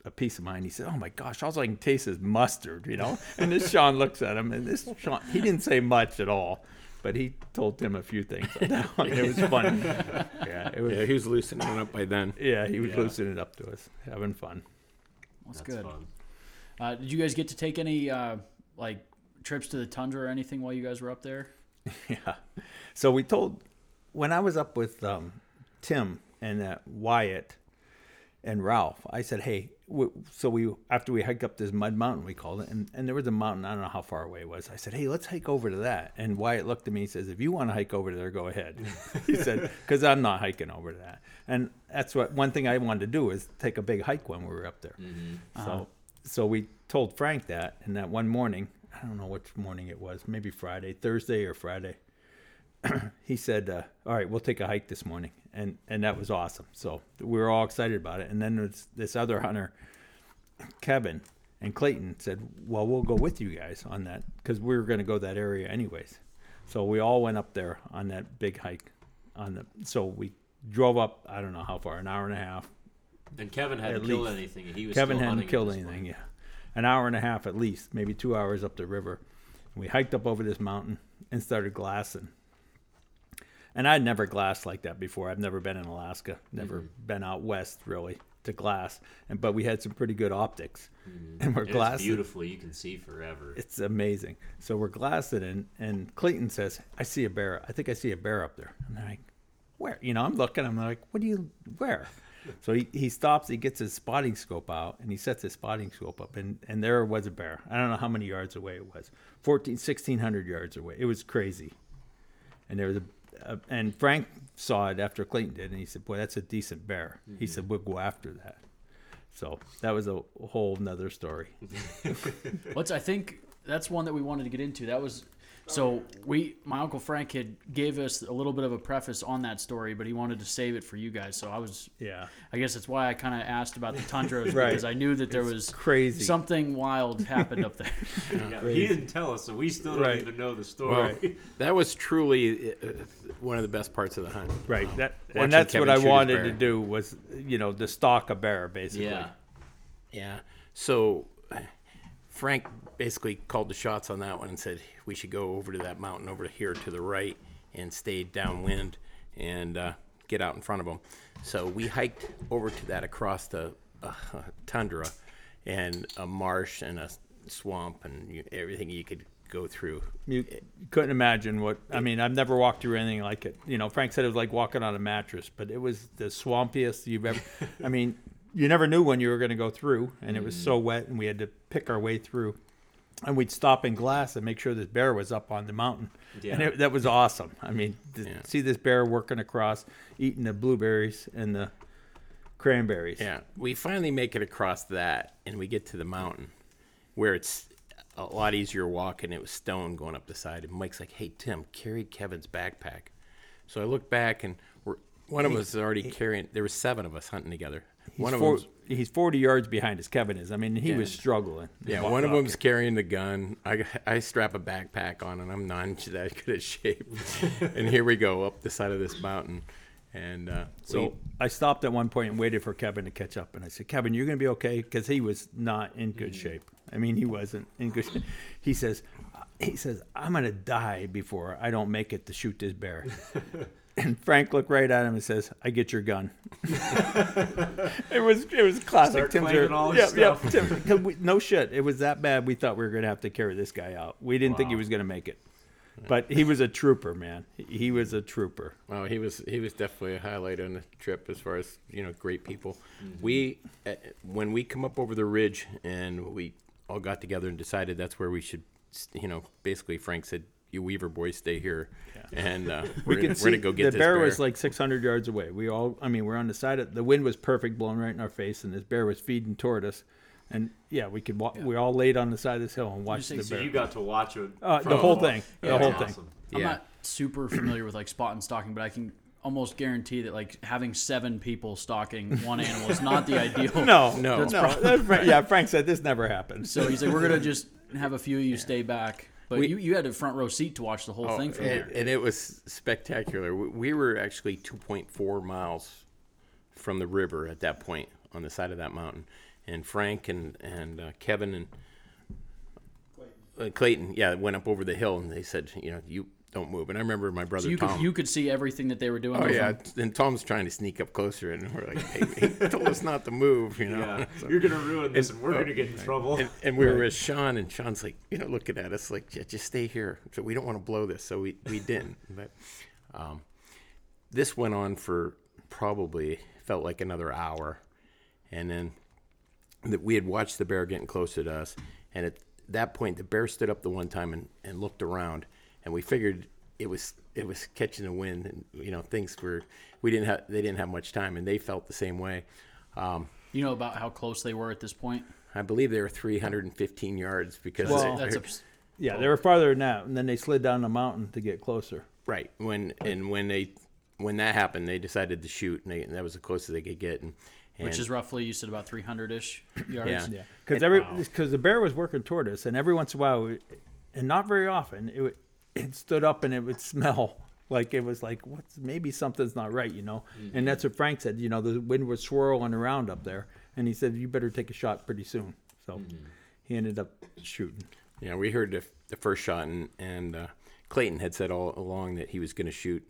S8: a piece of mine. He said, "Oh my gosh, all I can taste is mustard," you know. And this Sean looks at him, and this Sean, he didn't say much at all, but he told him a few things. on. It was funny. Yeah, it was.
S7: Yeah,
S8: Yeah,
S7: he was loosening it up by then.
S8: Yeah, he was
S1: Yeah.
S8: loosening it up to us, having fun.
S6: That's,
S1: That's
S6: good.
S1: fun.
S6: Uh, did you guys get to take any uh, like trips to the tundra or anything while you guys were up there?
S8: Yeah. So we told when I was up with um, Tim and uh, Wyatt and Ralph, I said, "Hey." W- so we after we hiked up this mud mountain, we called it, and, and there was a mountain. I don't know how far away it was. I said, "Hey, let's hike over to that." And Wyatt looked at me and says, "If you want to hike over there, go ahead." he said, "Because I'm not hiking over to that." And that's what one thing I wanted to do is take a big hike when we were up there. So so we told Frank that, and that one morning, I don't know which morning it was, maybe Friday, Thursday or Friday. he said, uh, "All right, we'll take a hike this morning," and and that was awesome. So we were all excited about it. And then there's this other hunter, Kevin and Clayton, said, "Well, we'll go with you guys on that because we were going to go that area anyways." So we all went up there on that big hike. On the so we drove up. I don't know how far, an hour and a half.
S1: And Kevin hadn't
S8: At
S1: killed
S8: least.
S1: anything. He was
S8: Kevin
S1: still
S8: hadn't
S1: hunting at
S8: killed
S1: this
S8: anything.
S1: point.
S8: Yeah, an hour and a half at least, maybe two hours up the river. We hiked up over this mountain and started glassing. And I'd never glassed like that before. I've never been in Alaska, never
S1: Mm-hmm.
S8: been out west really to glass. And but we had some pretty good optics, and we're
S1: And It's
S8: glassing.
S1: beautiful. You can see forever.
S8: It's amazing. So we're glassing, and and Clayton says, "I see a bear. I think I see a bear up there." And I'm like, "Where?" You know, I'm looking. I'm like, "What do you? Where?" So he, he stops. He gets his spotting scope out, and he sets his spotting scope up, and and there was a bear. I don't know how many yards away it was. 14, 1600 yards away. It was crazy. And there was a, a and Frank saw it after Clayton did, and he said, "Boy, that's a decent bear." He mm-hmm. said, "We'll go after that." So that was a whole nother story.
S6: What's I think that's one that we wanted to get into. That was so we my uncle Frank had gave us a little bit of a preface on that story, but he wanted to save it for you guys. So I was
S8: Yeah.
S6: I guess that's why I kind of asked about the tundra was
S8: Right.
S6: because I knew that there was
S8: crazy.
S6: something wild happened up there.
S1: Yeah, he didn't tell us, so we still don't
S8: Right.
S1: even know the story.
S7: Well, that was truly uh, one of the best parts of the hunt.
S8: Right. That
S7: Watching
S8: and that's
S7: Kevin
S8: what I wanted
S7: bear.
S8: to do was, you know, to stalk a bear basically.
S1: yeah.
S7: Yeah. So Frank basically called the shots on that one and said we should go over to that mountain over here to the right and stay downwind and uh, get out in front of them. So we hiked over to that across the uh, tundra and a marsh and a swamp and you, everything you could go through.
S8: You couldn't imagine what I mean. I've never walked through anything like it. You know, Frank said it was like walking on a mattress, but it was the swampiest you've ever. I mean, you never knew when you were going to go through, and it was so wet, and we had to pick our way through. And we'd stop in glass and make sure this bear was up on the mountain, and
S1: Yeah.
S8: it, that was awesome. I mean,
S7: Yeah.
S8: see this bear working across, eating the blueberries and the cranberries.
S7: Yeah, we finally make it across that, and we get to the mountain, where it's a lot easier walking. It was stone going up the side, and Mike's like, "Hey Tim, carry Kevin's backpack." So I look back, and we're one of us is already carrying. There were seven of us hunting together.
S8: He's,
S7: one of
S8: four,
S7: them's
S8: he's 40 yards behind us, Kevin is. I mean, he was struggling.
S7: yeah, one of them's carrying the gun. I I strap a backpack on, and I'm not that good a shape. and here we go up the side of this mountain, and uh,
S8: So
S7: we-
S8: I stopped at one point and waited for Kevin to catch up. And I said, Kevin, you're going to be okay? Because he was not in good shape. I mean, he wasn't in good shape. He says, he says, I'm going to die before I don't make it to shoot this bear. and Frank looked right at him and says, I get your gun. it was it was classic.
S1: Start
S8: Tim's
S1: claiming
S8: are-
S1: all his
S8: yeah,
S1: stuff.
S8: Yeah, Tim, 'cause we, no shit. It was that bad. We thought we were going to have to carry this guy out. We didn't think he was going to make it. But he was a trooper, man. He- He was a trooper.
S7: Well, he was he was definitely a highlight on the trip as far as you know, great people. We uh, when we come up over the ridge and we all got together and decided that's where we should, s- you know, basically Frank said you Weaver boys stay here, and uh,
S8: We
S7: we're,
S8: could
S7: gonna,
S8: see
S7: we're gonna go get
S8: the
S7: this
S8: bear,
S7: bear.
S8: was like 600 yards away. We all, I mean, we're on the side of the wind was perfect, blowing right in our face, and this bear was feeding toward us. And yeah, we could. Wa- We all laid on the side of this hill and watched
S6: say
S8: the
S6: so
S8: bear.
S1: You got to watch it.
S8: Uh, the whole
S1: afar.
S8: thing. The
S1: That's
S8: whole thing.
S1: awesome.
S6: I'm
S7: Yeah.
S6: not super familiar with like spot and stalking, but I can almost guarantee that like having seven people stalking one animal is not the ideal.
S8: no,
S7: No.
S8: no. That's Frank, yeah, Frank said this never happened.
S6: So he's like, we're gonna just have a few of you stay back. But
S7: We-
S6: you, you had a front row seat to watch the whole
S7: Oh,
S6: thing from
S7: and,
S6: there.
S7: and it was spectacular. We, we were actually 2.4 miles from the river at that point on the side of that mountain, and Frank and and uh, Kevin and uh, Clayton, yeah, went up over the hill, and they said, you know, you don't move. And I remember my brother
S6: So you
S7: Tom.
S6: could you could see everything that they were doing.
S7: Oh
S6: though
S7: yeah,
S6: from-
S7: and Tom's trying to sneak up closer, and we're like, "Hey, he told us not to move," you know.
S1: Yeah,
S7: So-
S1: you're gonna ruin this, and we're gonna get in trouble.
S7: and, and we were with Sean, and Sean's like, you know, looking at us like, yeah, just stay here. So we don't want to blow this, so we, we didn't. But um, this went on for probably felt like another hour, and then that we had watched the bear getting closer to us, and at that point, the bear stood up the one time and, and looked around, and we figured it was it was catching the wind, and you know things were we didn't have they didn't have much time, and they felt the same way. Um,
S6: you know about how close they were at this point.
S7: I believe they were 315 yards because
S8: Well-
S7: they-
S6: That's a,
S8: Yeah, they were farther than that, and then they slid down the mountain to get closer.
S7: Right. When and when they when that happened, they decided to shoot, and, they, and that was the closest they could get. And, and
S6: which is roughly you said about 300 ish yards.
S7: Yeah.
S8: Yeah, because every because the bear was working toward us, and every once in a while, we- and not very often, it would, it stood up and it would smell like it was like what's maybe something's not right, you know. And that's what Frank said. You know, the wind was swirling around up there, and he said you better take a shot pretty soon. So he ended up shooting.
S7: yeah, we heard the, the first shot, and and uh, Clayton had said all along that he was going to shoot,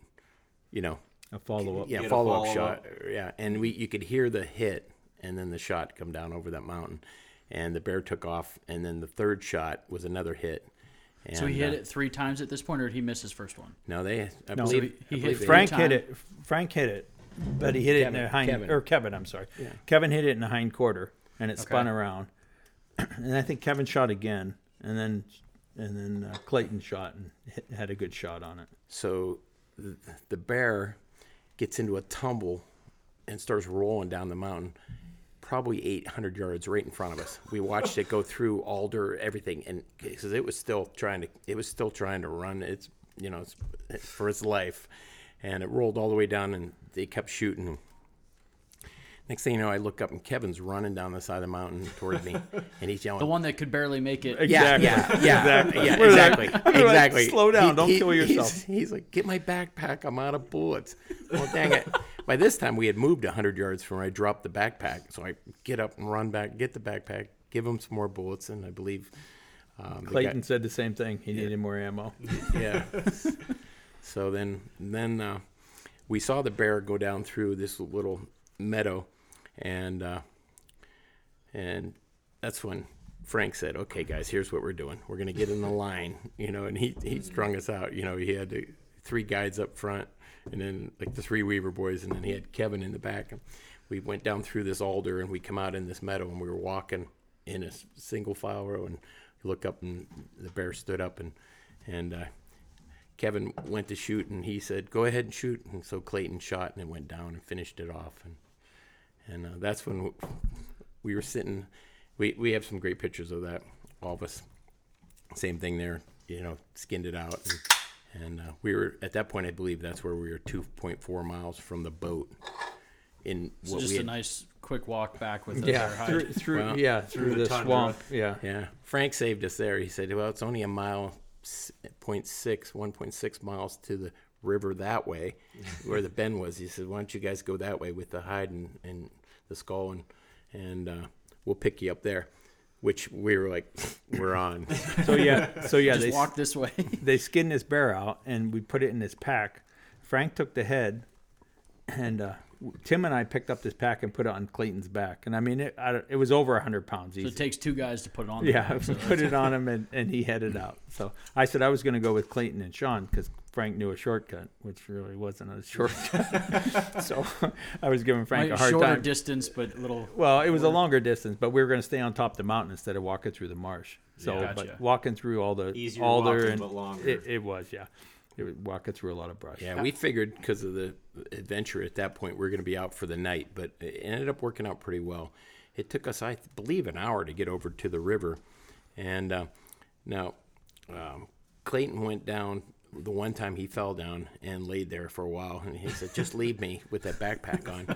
S7: you know,
S8: A follow up.
S7: yeah,
S1: a
S7: follow up
S1: follow-up.
S7: shot, yeah, and we you could hear the hit, and then the shot come down over that mountain, and the bear took off, and then the third shot was another hit. And,
S6: So he hit
S7: uh,
S6: it three times at this point, or did he miss his first one?
S7: No, they. I
S8: No,
S7: believe,
S6: he- he
S7: I
S6: hit
S7: believe
S8: Frank hit it. Frank hit it, but he hit it in the hind
S7: Kevin.
S8: or Kevin. I'm sorry.
S7: Yeah.
S8: Kevin hit it in the hind quarter, and it spun around. and I think Kevin shot again, and then and then uh, Clayton shot and hit, had a good shot on it.
S7: So the, the bear gets into a tumble and starts rolling down the mountain, probably 800 yards right in front of us. We watched it go through alder, everything, and because it was still trying to, it was still trying to run its, you know, its, for its life, and it rolled all the way down, and they kept shooting. Next thing you know, I look up and Kevin's running down the side of the mountain toward me, and he's yelling,
S6: The one that could barely make it.
S7: yeah,
S8: Exactly.
S7: yeah, yeah,
S8: Exactly.
S7: yeah,
S8: We're like-
S7: exactly,
S8: like,
S7: exactly.
S8: "Slow down, don't kill
S7: he's-
S8: yourself."
S7: He's, like, "Get my backpack, I'm out of bullets." Well, dang it! By this time, we had moved hundred yards from where I dropped the backpack, so I get up and run back, get the backpack, give him some more bullets, and I believe um, the guy-
S8: Clayton said the same thing. He needed more ammo.
S7: yeah. so then, then uh, we saw the bear go down through this little meadow, and uh, and that's when Frank said, "Okay, guys, here's what we're doing. We're gonna get in the line, you know." And he he strung us out. You know, he had three guides up front, and then like the three Weaver boys, and then he had Kevin in the back. And we went down through this alder, and we come out in this meadow, and we were walking in a single file row, and look up, and the bear stood up, and and uh, Kevin went to shoot, and he said, "Go ahead and shoot." And so Clayton shot, and it went down and finished it off. And and uh, that's when we were sitting. We we have some great pictures of that. All of us, same thing there. You know, skinned it out, and, and uh, we were at that point. I believe that's where we were, two point four miles from the boat. In
S6: It's
S7: what
S6: just
S7: we
S6: a nice quick walk back with the
S8: Yeah,
S6: hide.
S8: through, through
S7: Well,
S8: yeah through,
S1: the
S8: the, swamp. Yeah,
S7: Yeah, Frank saved us there. He said, "Well, it's only a mile, s- 0.6, 1.6 miles to the river that way, where the bend was." He said, "Why don't you guys go that way with the hide and, and the skull, and and uh, we'll pick you up there." Which we were like, "We're on."
S8: So yeah, so yeah,
S6: Just
S8: they
S6: walk this way.
S8: they skinned this bear out and we put it in this pack. Frank took the head, and uh, Tim and I picked up this pack and put it on Clayton's back. And I mean, it I, it was over hundred pounds
S6: so it takes two guys to put it on.
S8: yeah,
S6: there, so
S8: put it on him and, and he headed out. So I said I was going to go with Clayton and Sean because Frank knew a shortcut, which really wasn't a shortcut. so I was giving Frank
S6: Might-
S8: a hard
S6: shorter
S8: time.
S6: distance, but little.
S8: Well, it was a longer distance, but we were going to stay on top of the mountain instead of walking through the marsh. So,
S1: Yeah.
S6: Gotcha.
S8: but walking through all the
S1: Easier
S8: alder
S1: walking,
S8: and
S1: but longer.
S8: It, it was, yeah. It was walking through a lot of brush.
S7: Yeah, we figured because of the adventure at that point, we are going to be out for the night, but it ended up working out pretty well. It took us, I believe, an hour to get over to the river. And uh, now, um, Clayton went down the one time he fell down and laid there for a while. And he said, just leave me with that backpack on.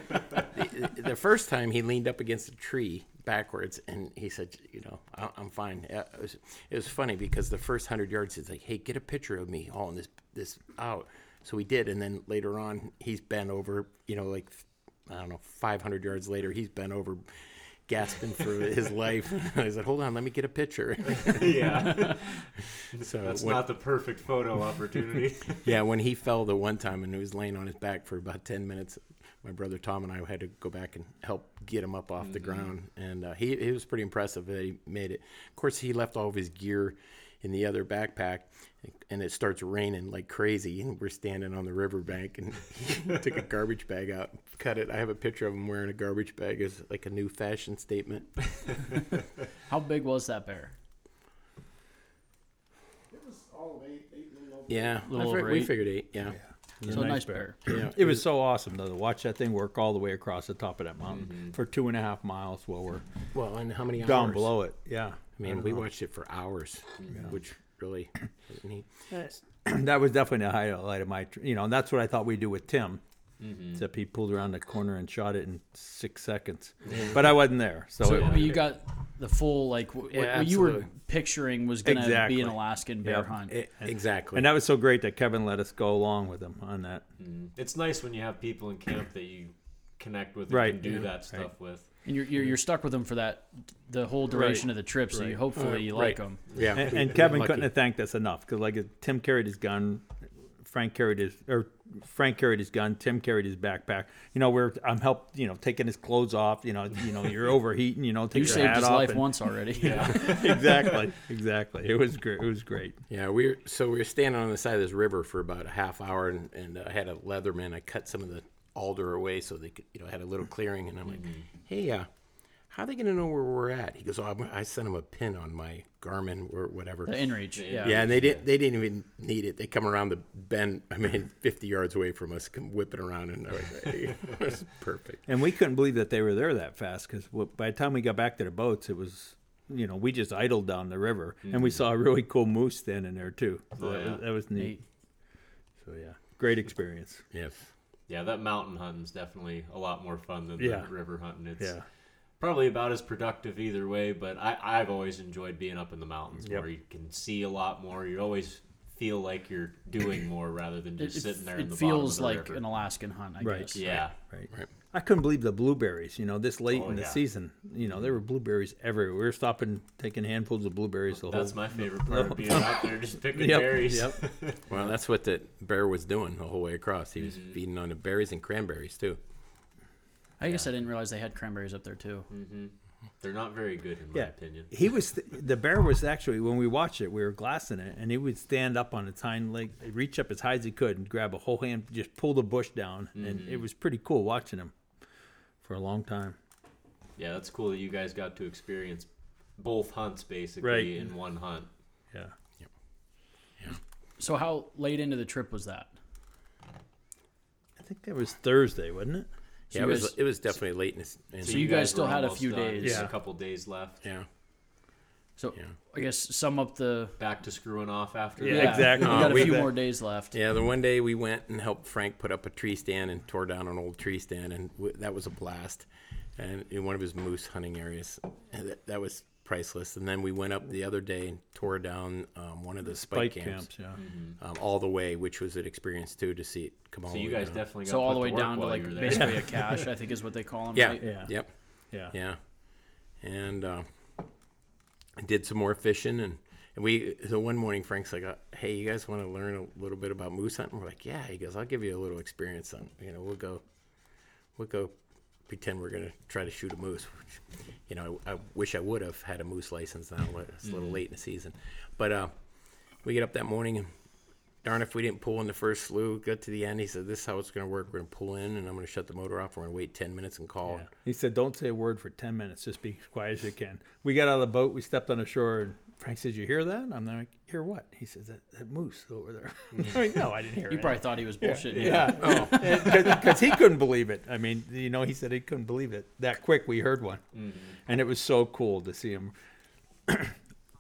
S7: the, the first time he leaned up against a tree backwards and he said, you know, I, I'm fine. It was, it was funny because the first hundred yards, he's like, hey, get a picture of me hauling this, this out. So we did. And then later on, he's bent over, you know, like, I don't know, 500 yards later, he's bent over gasping for his life. I said, hold on, let me get a picture.
S1: yeah,
S7: so
S1: that's
S7: when-
S1: not the perfect photo opportunity.
S7: yeah, when he fell the one time and he was laying on his back for about 10 minutes, my brother Tom and I had to go back and help get him up off the ground. And uh, he, he was pretty impressive that he made it. Of course, he left all of his gear in the other backpack and it starts raining like crazy. And we're standing on the riverbank and he took a garbage bag out, cut it. I have a picture of him wearing a garbage bag as like a new fashion statement.
S6: How big was that bear?
S7: Yeah,
S6: Little
S7: I fig-
S6: over
S7: we
S6: eight?
S7: figured eight. Yeah.
S8: Was
S6: so
S8: a
S6: a
S8: nice
S6: nice bear.
S7: yeah.
S8: It was so awesome though to watch that thing work all the way across the top of that mountain
S1: Mm-hmm.
S8: for two and a half miles while we're
S7: well, and how many hours?
S8: down below it. Yeah,
S7: I mean, we watched it for hours, which really was neat.
S8: that was definitely a highlight of my, tr- you know, and that's what I thought we'd do with Tim.
S1: Mm-hmm.
S8: Except he pulled around the corner and shot it in six seconds, but I wasn't there, so,
S6: So
S8: it,
S6: you got the full like w-
S7: Yeah,
S6: what you were picturing was gonna
S8: Exactly.
S6: be an Alaskan bear
S8: Yep.
S6: hunt.
S7: E- exactly.
S8: and that was so great that Kevin let us go along with him on that.
S1: it's nice when you have people in camp that you connect with and
S8: Right,
S1: can do
S8: yeah,
S1: that stuff with.
S6: and you're, you're you're stuck with them for that the whole duration of the trip. So you
S8: Right.
S6: hopefully you like them.
S7: yeah.
S8: And, and Kevin couldn't have thanked us enough because like Tim carried his gun, Frank carried his or Frank carried his gun, Tim carried his backpack. You know, we're I'm help you know taking his clothes off. You know, you know you're overheating. You know, take
S6: You
S8: your
S6: saved
S8: hat
S6: his
S8: off
S6: life
S8: and-
S6: once already.
S8: Yeah, exactly, exactly. It was great. It was great.
S7: Yeah, we were, so we were standing on the side of this river for about a half hour, and, and I had a leatherman. I cut some of the alder away so they could, you know, had a little clearing. And I'm like, hey, uh, how are they going to know where we're at? He goes, oh, I'm- sent him a pin on my Garmin or whatever.
S6: The inReach. Yeah.
S7: yeah, and they didn't. They didn't even need it. They come around the bend. I mean, 50 yards away from us, come whipping around, and I was it was perfect.
S8: And we couldn't believe that they were there that fast because by the time we got back to the boats, it was you know we just idled down the river and we mm. saw a really cool moose then standing there too. So
S1: Oh,
S8: that,
S1: yeah.
S8: was, that was neat.
S6: Neat.
S8: So yeah, great experience.
S7: Yes.
S1: Yeah, that mountain hunting's definitely a lot more fun than
S8: Yeah.
S1: the river hunting. It's
S8: Yeah.
S1: Probably about as productive either way, but I, I've always enjoyed being up in the mountains
S8: Yep.
S1: where you can see a lot more. You always feel like you're doing more rather than just
S6: it-
S1: sitting there
S6: it
S1: in the
S6: feels
S1: bottom of the
S6: like
S1: river.
S6: an Alaskan hunt, I
S8: Right.
S6: guess.
S1: yeah.
S8: Right.
S7: Right.
S8: I couldn't believe the blueberries. You know, this late
S1: Oh,
S8: in the
S1: yeah.
S8: season, you know, there were blueberries everywhere. We were stopping, taking handfuls of blueberries the
S1: That's
S8: whole.
S1: my favorite part of being out there, just picking
S8: Yep,
S1: berries.
S8: yep.
S7: Well, that's what the bear was doing the whole way across. He was mm-hmm. feeding on the berries and cranberries too.
S6: I guess I didn't realize they had cranberries up there too. Mm-hmm.
S1: They're not very good in my
S8: Yeah,
S1: opinion.
S8: he was the bear was actually when we watched it, we were glassing it, and he would stand up on its hind leg, reach up as high as he could, and grab a whole hand, just pull the bush down, and it mm-hmm. was pretty cool watching him for a long time.
S1: Yeah, that's cool that you guys got to experience both hunts basically
S8: Right.
S1: in one hunt.
S8: Yeah.
S6: Yeah, So how late into the trip was that?
S8: I think that was Thursday, wasn't it?
S6: So
S7: yeah, it was.
S6: guys-
S7: it was definitely late in this. in-
S6: So you guys still had a few
S1: done,
S6: days.
S1: just
S8: Yeah.
S1: a couple days left.
S7: yeah.
S6: So
S7: Yeah.
S6: I guess sum up the
S1: Back to screwing off after
S8: Yeah,
S1: that.
S8: exactly.
S6: We got a
S7: we-
S6: few more days left.
S7: Yeah, the one day we went and helped Frank put up a tree stand and tore down an old tree stand, and w- that was a blast. And in one of his moose hunting areas, and that, that was priceless. And then we went up the other day and tore down um, one of the spike,
S8: Bike
S7: camps,
S8: camps, yeah.
S7: um, all the way, which was an experience too to see it come all
S1: So you guys
S7: down.
S1: definitely got
S6: So all the way
S1: work
S6: down to like
S1: you were there.
S6: basically a cache, I think is what they call them.
S7: Yeah.
S6: Right?
S8: Yeah.
S7: Yep.
S8: Yeah.
S7: Yeah. And uh, I did some more fishing and. And we, so one morning, Frank's like, uh, "Hey, you guys want to learn a little bit about moose hunting?" We're like, "Yeah." He goes, "I'll give you a little experience on, you know, we'll go, we'll go, pretend we're gonna try to shoot a moose." Which, you know, I, I wish I would have had a moose license now, it's a little late in the season. But uh, we get up that morning and darn if we didn't pull in the first slew. Got to the end. He said, "This is how it's going to work. We're going to pull in, and I'm going to shut the motor off. We're going to wait ten minutes and call."
S8: Yeah. He said, "Don't say a word for ten minutes. Just be as quiet as you can." We got out of the boat. We stepped on the shore, and Frank said, "You hear that?" I'm like, "Hear what?" He says, "That, that moose over there." I'm like, no, I didn't hear
S6: You
S8: it.
S6: probably thought he was bullshitting.
S8: Yeah,
S7: Oh,
S8: because he couldn't believe it. I mean, you know, he said he couldn't believe it that quick. We heard one, mm-hmm. and it was so cool to see him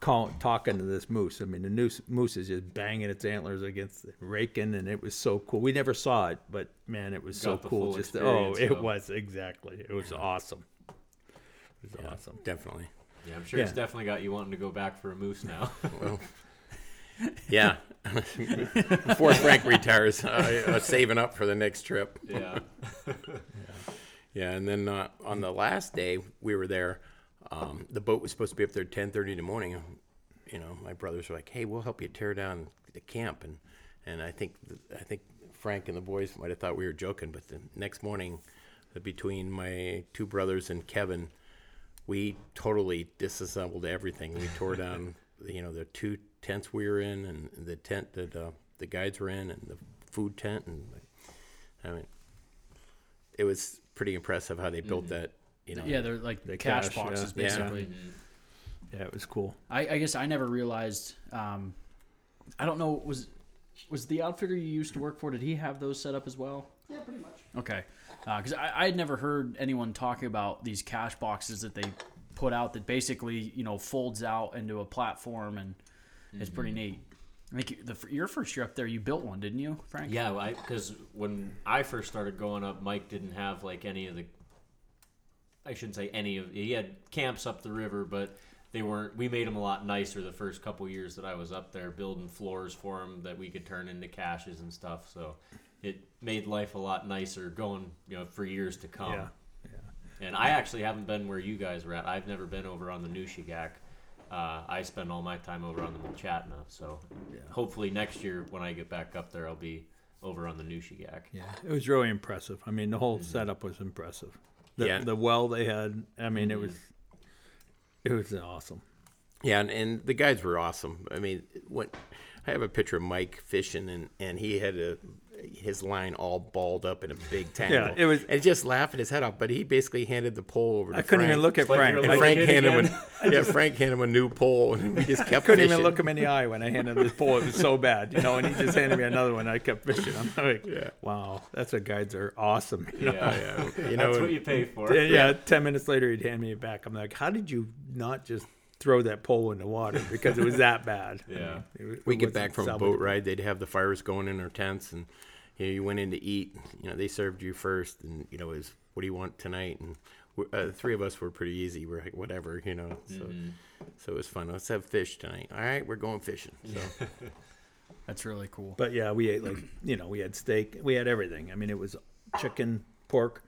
S8: call, talking to this moose. I mean, the moose, moose is just banging its antlers against the raking, and it was so cool. We never saw it, but man, it was so
S1: Got the
S8: cool.
S1: full
S8: Just oh,
S1: experience,
S8: it
S1: though.
S8: was exactly. It was awesome. It was awesome.
S7: definitely.
S1: Yeah, I'm sure it's definitely got you wanting to go back for a moose now.
S7: Well, yeah. Before Frank retires, I was saving up for the next trip.
S1: yeah.
S7: Yeah, and then uh, on the last day we were there, um, the boat was supposed to be up there at ten thirty in the morning. You know, my brothers were like, "Hey, we'll help you tear down the camp," and and I think I think Frank and the boys might have thought we were joking, but the next morning, uh, between my two brothers and Kevin, we totally disassembled everything. We tore down, you know, the two tents we were in, and the tent that uh, the guides were in, and the food tent, and I mean, it was pretty impressive how they built that. You know,
S6: Yeah, they're like
S8: The
S6: cache,
S8: cache,
S6: boxes,
S8: yeah. Yeah.
S6: basically.
S8: Yeah, it was cool.
S6: I, I guess I never realized. Um, I don't know. Was was the outfitter you used to work for? Did he have those set up as well?
S9: Yeah, pretty much.
S6: Okay, Uh, because I, I had never heard anyone talking about these cache boxes that they put out that basically you know folds out into a platform and it's pretty mm-hmm. neat. I think the, your first year up there, you built one, didn't you, Frank?
S1: Yeah, because when I first started going up, Mike didn't have like any of the. I shouldn't say any of. He had camps up the river, but they weren't. We made them a lot nicer the first couple years that I was up there, building floors for them that we could turn into caches and stuff. So it made life a lot nicer going, you know, for years to come.
S8: Yeah. yeah.
S1: And I actually haven't been where you guys were at. I've never been over on the Nushagak. Uh, I spend all my time over on the Mulchatna. So yeah. hopefully next year when I get back up there, I'll be over on the Nushagak.
S8: Yeah, it was really impressive. I mean, the whole setup was impressive. The,
S7: Yeah.
S8: the well they had. I mean, it was it was awesome.
S7: Yeah, and, and the guides were awesome. I mean, when I have a picture of Mike fishing, and, and he had a, his line all balled up in a big tangle.
S8: yeah, it was-
S7: and just laughing his head off. But he basically handed the pole over. To
S8: I couldn't even
S7: Frank.
S8: look at Frank.
S1: you're
S7: And Frank
S1: Kid
S7: handed him,
S1: again?
S7: a, yeah, Frank handed him a new pole, and we just kept I
S8: couldn't
S7: fishing.
S8: even look him in the eye when I handed him this pole. It was so bad, you know. And he just handed me another one. I kept fishing. I'm like,
S7: Yeah.
S8: wow, that's what guides are awesome. You know?
S1: Yeah,
S7: Yeah, you know,
S1: That's what you pay for.
S8: Yeah, yeah, ten minutes later he'd hand me it back. I'm like, how did you not just throw that pole in the water because it was that bad?
S1: Yeah.
S8: It was-
S7: we
S8: it
S7: get back from a boat ride, they'd have the fires going in our tents, and you, know, you went in to eat. You know, they served you first, and you know, it was what do you want tonight? And we- uh, three of us were pretty easy. We're like, whatever, you know. So, so it was fun. Let's have fish tonight. All right, we're going fishing. So
S6: That's really cool.
S8: But yeah, we ate like you know we had steak, we had everything. I mean, it was chicken, pork.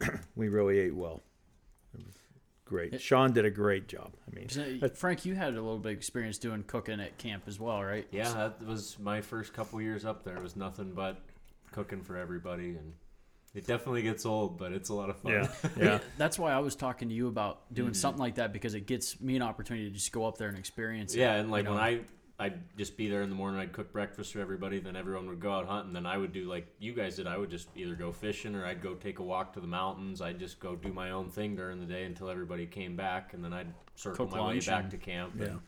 S8: we really ate well. It was great. Sean did a great job. I mean,
S6: So, Frank, you had a little bit of experience doing cooking at camp as well, right?
S1: Yeah, that was my first couple years up there. It was nothing but cooking for everybody, and it definitely gets old, but it's a lot of fun.
S8: yeah, yeah,
S6: That's why I was talking to you about doing
S1: Mm-hmm.
S6: something like that because it gets me an opportunity to just go up there and experience it.
S1: Yeah, and like
S6: you
S1: when? I I'd just be there in the morning, I'd cook breakfast for everybody, then everyone would go out hunting, then I would do like you guys did. I would just either go fishing or I'd go take a walk to the mountains. I'd just go do my own thing during the day until everybody came back, and then I'd circle
S6: Cook
S1: my way back
S6: and-
S1: to camp.
S8: yeah.
S1: and-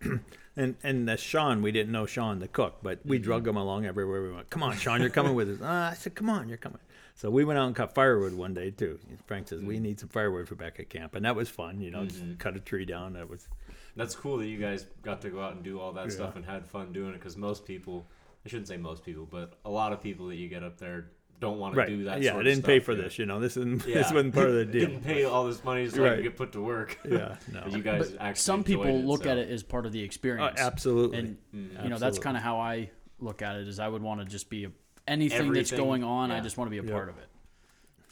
S8: And and uh, Sean, we didn't know Sean the cook, but we drug him along everywhere we went. Come on, Sean, you're coming with us. Uh, I said, come on, you're coming. So we went out and cut firewood one day too. Frank says we need some firewood for back at camp, and that was fun. You know, just cut a tree down. That was
S1: That's cool that you guys got to go out and do all that stuff and had fun doing it because most people, I shouldn't say most people, but a lot of people that you get up there don't want to
S8: right.
S1: do that.
S8: yeah,
S1: sort
S8: I didn't pay
S1: stuff,
S8: for
S1: yeah.
S8: this. You know, this isn't
S1: Yeah.
S8: this wasn't part of the deal.
S1: Didn't pay all this money so I could get put to work.
S8: Yeah, no.
S1: But you guys
S6: But
S1: actually
S6: some people
S1: enjoyed
S6: look
S1: so.
S6: at it as part of the
S8: Uh,
S6: experience.
S8: absolutely.
S6: and you know that's kind of how I look at it. Is I would want to just be a, anything that's going on. I just want to be a
S8: Yep.
S6: part of it.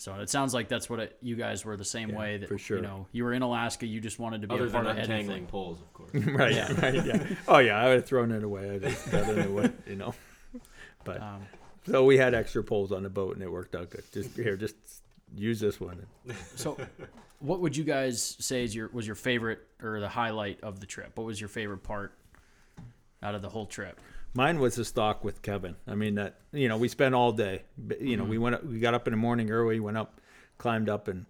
S6: So it sounds like that's what it, you guys were the same way. That
S8: for sure.
S6: you know you were in Alaska. You just wanted to be
S1: Other
S6: a part
S1: than
S6: of
S1: untangling
S6: anything.
S1: poles, of course.
S8: right,
S6: Yeah.
S8: right, yeah. Oh yeah, I would have thrown it away. I just got it away, you know. But
S6: Um,
S8: so we had extra poles on the boat, and it worked out good. Just here, just use this one.
S6: so, what would you guys say is your was your favorite or the highlight of the trip? What was your favorite part out of the whole trip?
S8: Mine was the stalk with Kevin. I mean that you know we spent all day. You know we mm-hmm. went up, we got up in the morning early, went up, climbed up, and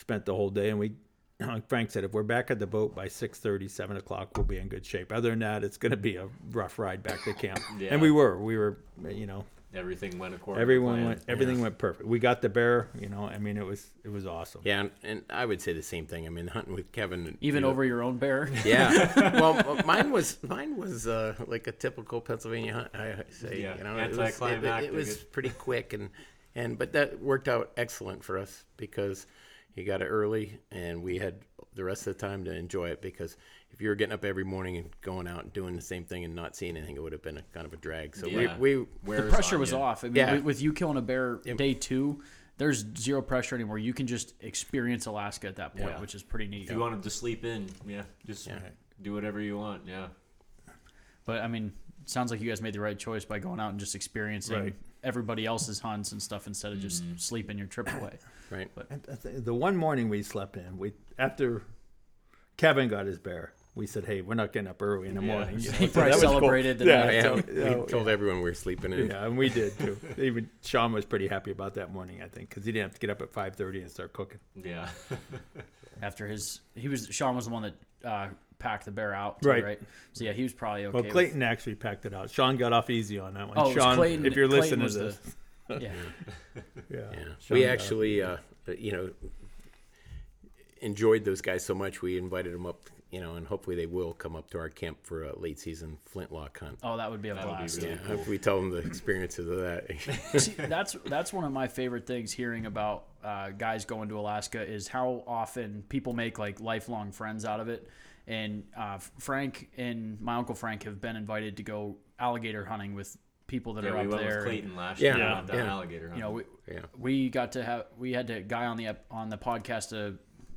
S8: spent the whole day. And we, like Frank said, if we're back at the boat by 6:30, 7 o'clock, we'll be in good shape. Other than that, it's going to be a rough ride back to camp.
S1: Yeah.
S8: And we were, we were, you know,
S1: Everything went according. to
S8: everyone
S1: plan.
S8: went, everything went perfect. We got the bear. You know, I mean it was it was awesome.
S7: Yeah, and, and I would say the same thing. I mean, hunting with Kevin,
S6: Even
S7: you know,
S6: over your own bear.
S7: Yeah. well, mine was mine was uh, like a typical Pennsylvania hunt. I say,
S1: Yeah,
S7: you know, it was, it,
S1: anticlimactic.
S7: it was pretty quick and and but that worked out excellent for us because he got it early and we had the rest of the time to enjoy it because if you were getting up every morning and going out and doing the same thing and not seeing anything, it would have been a kind of a drag. So
S1: Yeah.
S7: we, we
S6: the pressure
S1: on
S6: was
S1: you?
S6: off. I mean,
S7: Yeah.
S6: with, with you killing a bear day two, there's zero pressure anymore. You can just experience Alaska at that point,
S1: Yeah.
S6: which is pretty neat.
S1: If you wanted to sleep in, yeah, just
S7: Yeah.
S1: do whatever you want. Yeah.
S6: But I mean, sounds like you guys made the right choice by going out and just experiencing
S8: Right.
S6: everybody else's hunts and stuff instead of just
S1: Mm-hmm.
S6: sleeping your trip away.
S7: right.
S8: And the one morning we slept in, we after Kevin got his bear, we said, "Hey, we're not getting up early in the
S1: Yeah.
S8: morning." You
S6: He probably
S8: that was cool.
S6: celebrated the
S8: yeah,
S6: night.
S7: Yeah,
S8: so-
S7: we
S8: yeah,
S7: told everyone we were sleeping in.
S8: yeah, and we did too. Even Sean was pretty happy about that morning, I think, because he didn't have to get up at five thirty and start cooking.
S1: Yeah.
S6: After his, he was Sean was the one that uh, packed the bear out, too,
S8: Right.
S6: right? So yeah, he was probably okay.
S8: Well,
S6: with-
S8: Clayton actually packed it out. Sean got off easy on that one.
S6: Oh, it was
S8: Sean,
S6: Clayton-
S8: if you're
S6: Clayton
S8: listening
S6: was
S8: to
S6: the-
S8: this,
S6: yeah.
S8: yeah,
S7: Yeah,
S8: Sean
S7: we actually, uh, you know, enjoyed those guys so much. We invited them up, you know, and hopefully they will come up to our camp for a late season flintlock hunt.
S6: Oh, that would be a
S1: That would be
S6: blast.
S1: really
S7: Yeah, if we tell them the experiences of that.
S6: See, that's that's one of my favorite things hearing about uh, guys going to Alaska is how often people make like lifelong friends out of it. And uh, Frank and my uncle Frank have been invited to go alligator hunting with people that
S1: Yeah,
S6: are
S1: we
S6: up
S1: went
S6: there.
S1: with Clayton last
S7: Yeah,
S1: year.
S7: yeah, yeah.
S1: alligator Hunting.
S6: you know, we,
S7: yeah.
S6: we got to have we had a guy on the on the podcast uh,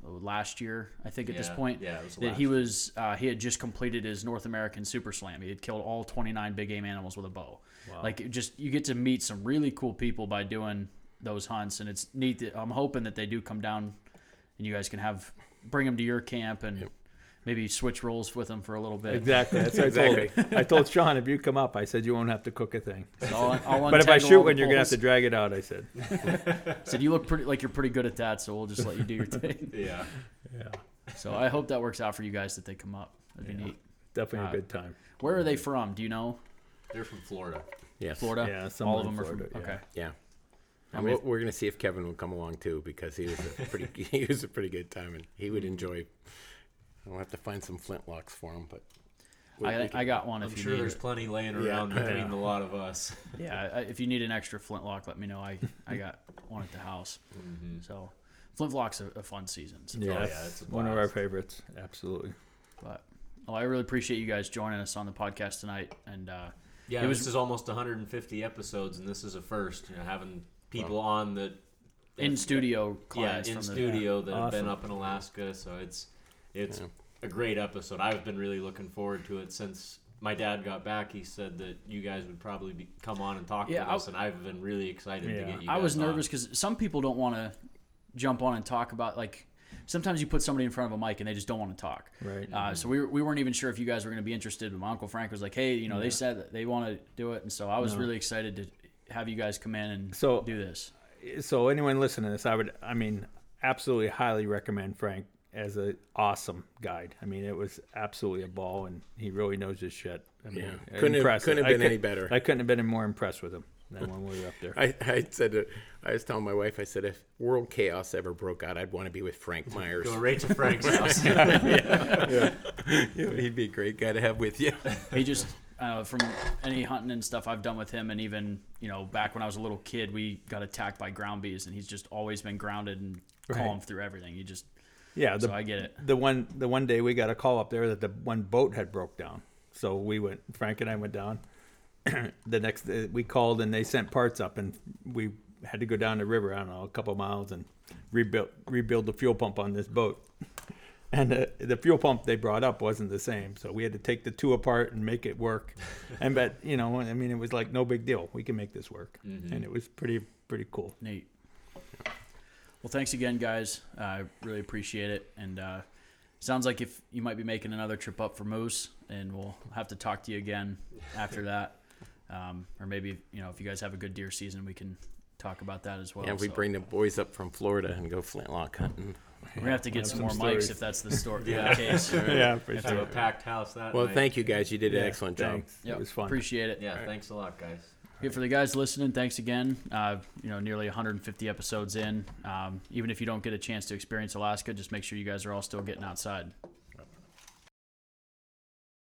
S6: last year, I think at this point.
S1: yeah, it was
S6: that
S1: last
S6: he was uh, he had just completed his North American Super Slam. He had killed all 29 big game animals with a bow. Like it just you get to meet some really cool people by doing those hunts, and it's neat. That, I'm hoping that they do come down, and you guys can have bring them to your camp and. Maybe switch roles with them for a little bit.
S8: Exactly. That's what I told. I told Sean if you come up, I said you won't have to cook a thing.
S6: So I'll, I'll
S8: But if I shoot
S6: all
S8: one, you're gonna have to drag it out. I said.
S6: I Said you look pretty like you're pretty good at that, so we'll just let you do your thing.
S1: Yeah.
S8: Yeah,
S6: So I hope that works out for you guys that they come up. That'd be neat.
S8: definitely
S6: Uh,
S8: a good time.
S6: Where are they from? Do you know?
S1: They're from Florida.
S7: Yes.
S6: Florida.
S8: Yeah,
S6: all of
S8: in
S6: them are
S8: Florida,
S6: from.
S8: yeah.
S6: Okay.
S7: Yeah.
S6: I
S7: And
S6: mean,
S7: we're, we're gonna see if Kevin will come along too because he was a pretty he was a pretty good time and he would enjoy. I'll have to find some flintlocks for him, but we- we
S6: I,
S7: can-
S6: I got one
S1: I'm
S6: if you
S1: sure
S6: need
S1: there's
S6: it.
S1: plenty laying
S7: Yeah.
S1: around between
S8: Yeah.
S1: a lot of us.
S6: Yeah, I- if you need an extra flintlock, let me know. I I got one at the house. So flintlock's a, a fun season. So.
S8: Yeah,
S1: yeah, it's a
S8: one of our
S1: blast.
S8: favorites. Absolutely.
S6: But well, I really appreciate you guys joining us on the podcast tonight. And uh,
S1: Yeah,
S6: It was-
S1: this is almost 150 episodes, and this is a first. You know, having people on that
S6: in studio
S1: yeah,
S6: clients
S1: in
S6: from the
S1: studio that have been
S8: Awesome.
S1: up in Alaska. So it's it's
S7: Yeah.
S1: a great episode. I've been really looking forward to it since my dad got back. He said that you guys would probably be, come on and talk
S6: Yeah,
S1: with
S6: I-
S1: us, and I've been really excited to get you.
S6: I was nervous because some people don't want to jump on and talk about like. Sometimes you put somebody in front of a mic and they just don't want to talk.
S8: Right.
S6: Uh, so we, were- we weren't even sure if you guys were going to be interested. But my uncle Frank was like, "Hey, you know, they said that they want to do it," and so I was
S8: No.
S6: really excited to have you guys come in and
S8: So-
S6: do this.
S8: so anyone listening to this, I would, I mean, absolutely highly recommend Frank as an awesome guide. I mean, it was absolutely a ball, and he really knows his shit. I mean,
S7: Yeah. Couldn't have- couldn't have been
S8: could-
S7: any better.
S8: I couldn't have been more impressed with him than when we were up there.
S7: I, I said to, I was telling my wife I said if world chaos ever broke out I'd want to be with Frank Myers.
S1: Go right to Frank's house.
S7: Yeah, he'd be a great guy to have with you.
S6: he just uh, from any hunting and stuff I've done with him, and even you know back when I was a little kid, we got attacked by ground bees, and he's just always been grounded and calm through everything. He just
S8: Yeah, the,
S6: so I get it.
S8: the one the one day we got a call up there that the one boat had broke down. So we went. Frank and I went down. the next day we called and they sent parts up and we had to go down the river. I don't know a couple miles and rebuild rebuild the fuel pump on this boat. And uh, the fuel pump they brought up wasn't the same, so we had to take the two apart and make it work. and but you know, I mean, it was like no big deal. We can make this work, and it was pretty pretty cool.
S6: Neat. Well, thanks again, guys. I really appreciate it. And uh, sounds like if you might be making another trip up for moose, and we'll have to talk to you again after that. Um, or maybe you know if you guys have a good deer season, we can talk about that as well.
S7: Yeah, we
S6: So
S7: bring the boys up from Florida and go flintlock hunting.
S6: we're gonna have to get
S8: Have
S6: some,
S8: some
S6: more mics if that's the story.
S1: Yeah.
S6: the case.
S8: Yeah, for
S6: If
S1: Have a packed house that
S7: Well,
S1: night.
S7: thank you guys. You did an
S8: Yeah,
S7: excellent job.
S8: thanks.
S6: Yep,
S8: It was fun.
S6: Appreciate it.
S1: Yeah, thanks a lot, guys.
S6: Yeah, for the guys listening, thanks again. Uh, you know, nearly 150 episodes in. Um, even if you don't get a chance to experience Alaska, just make sure you guys are all still getting outside.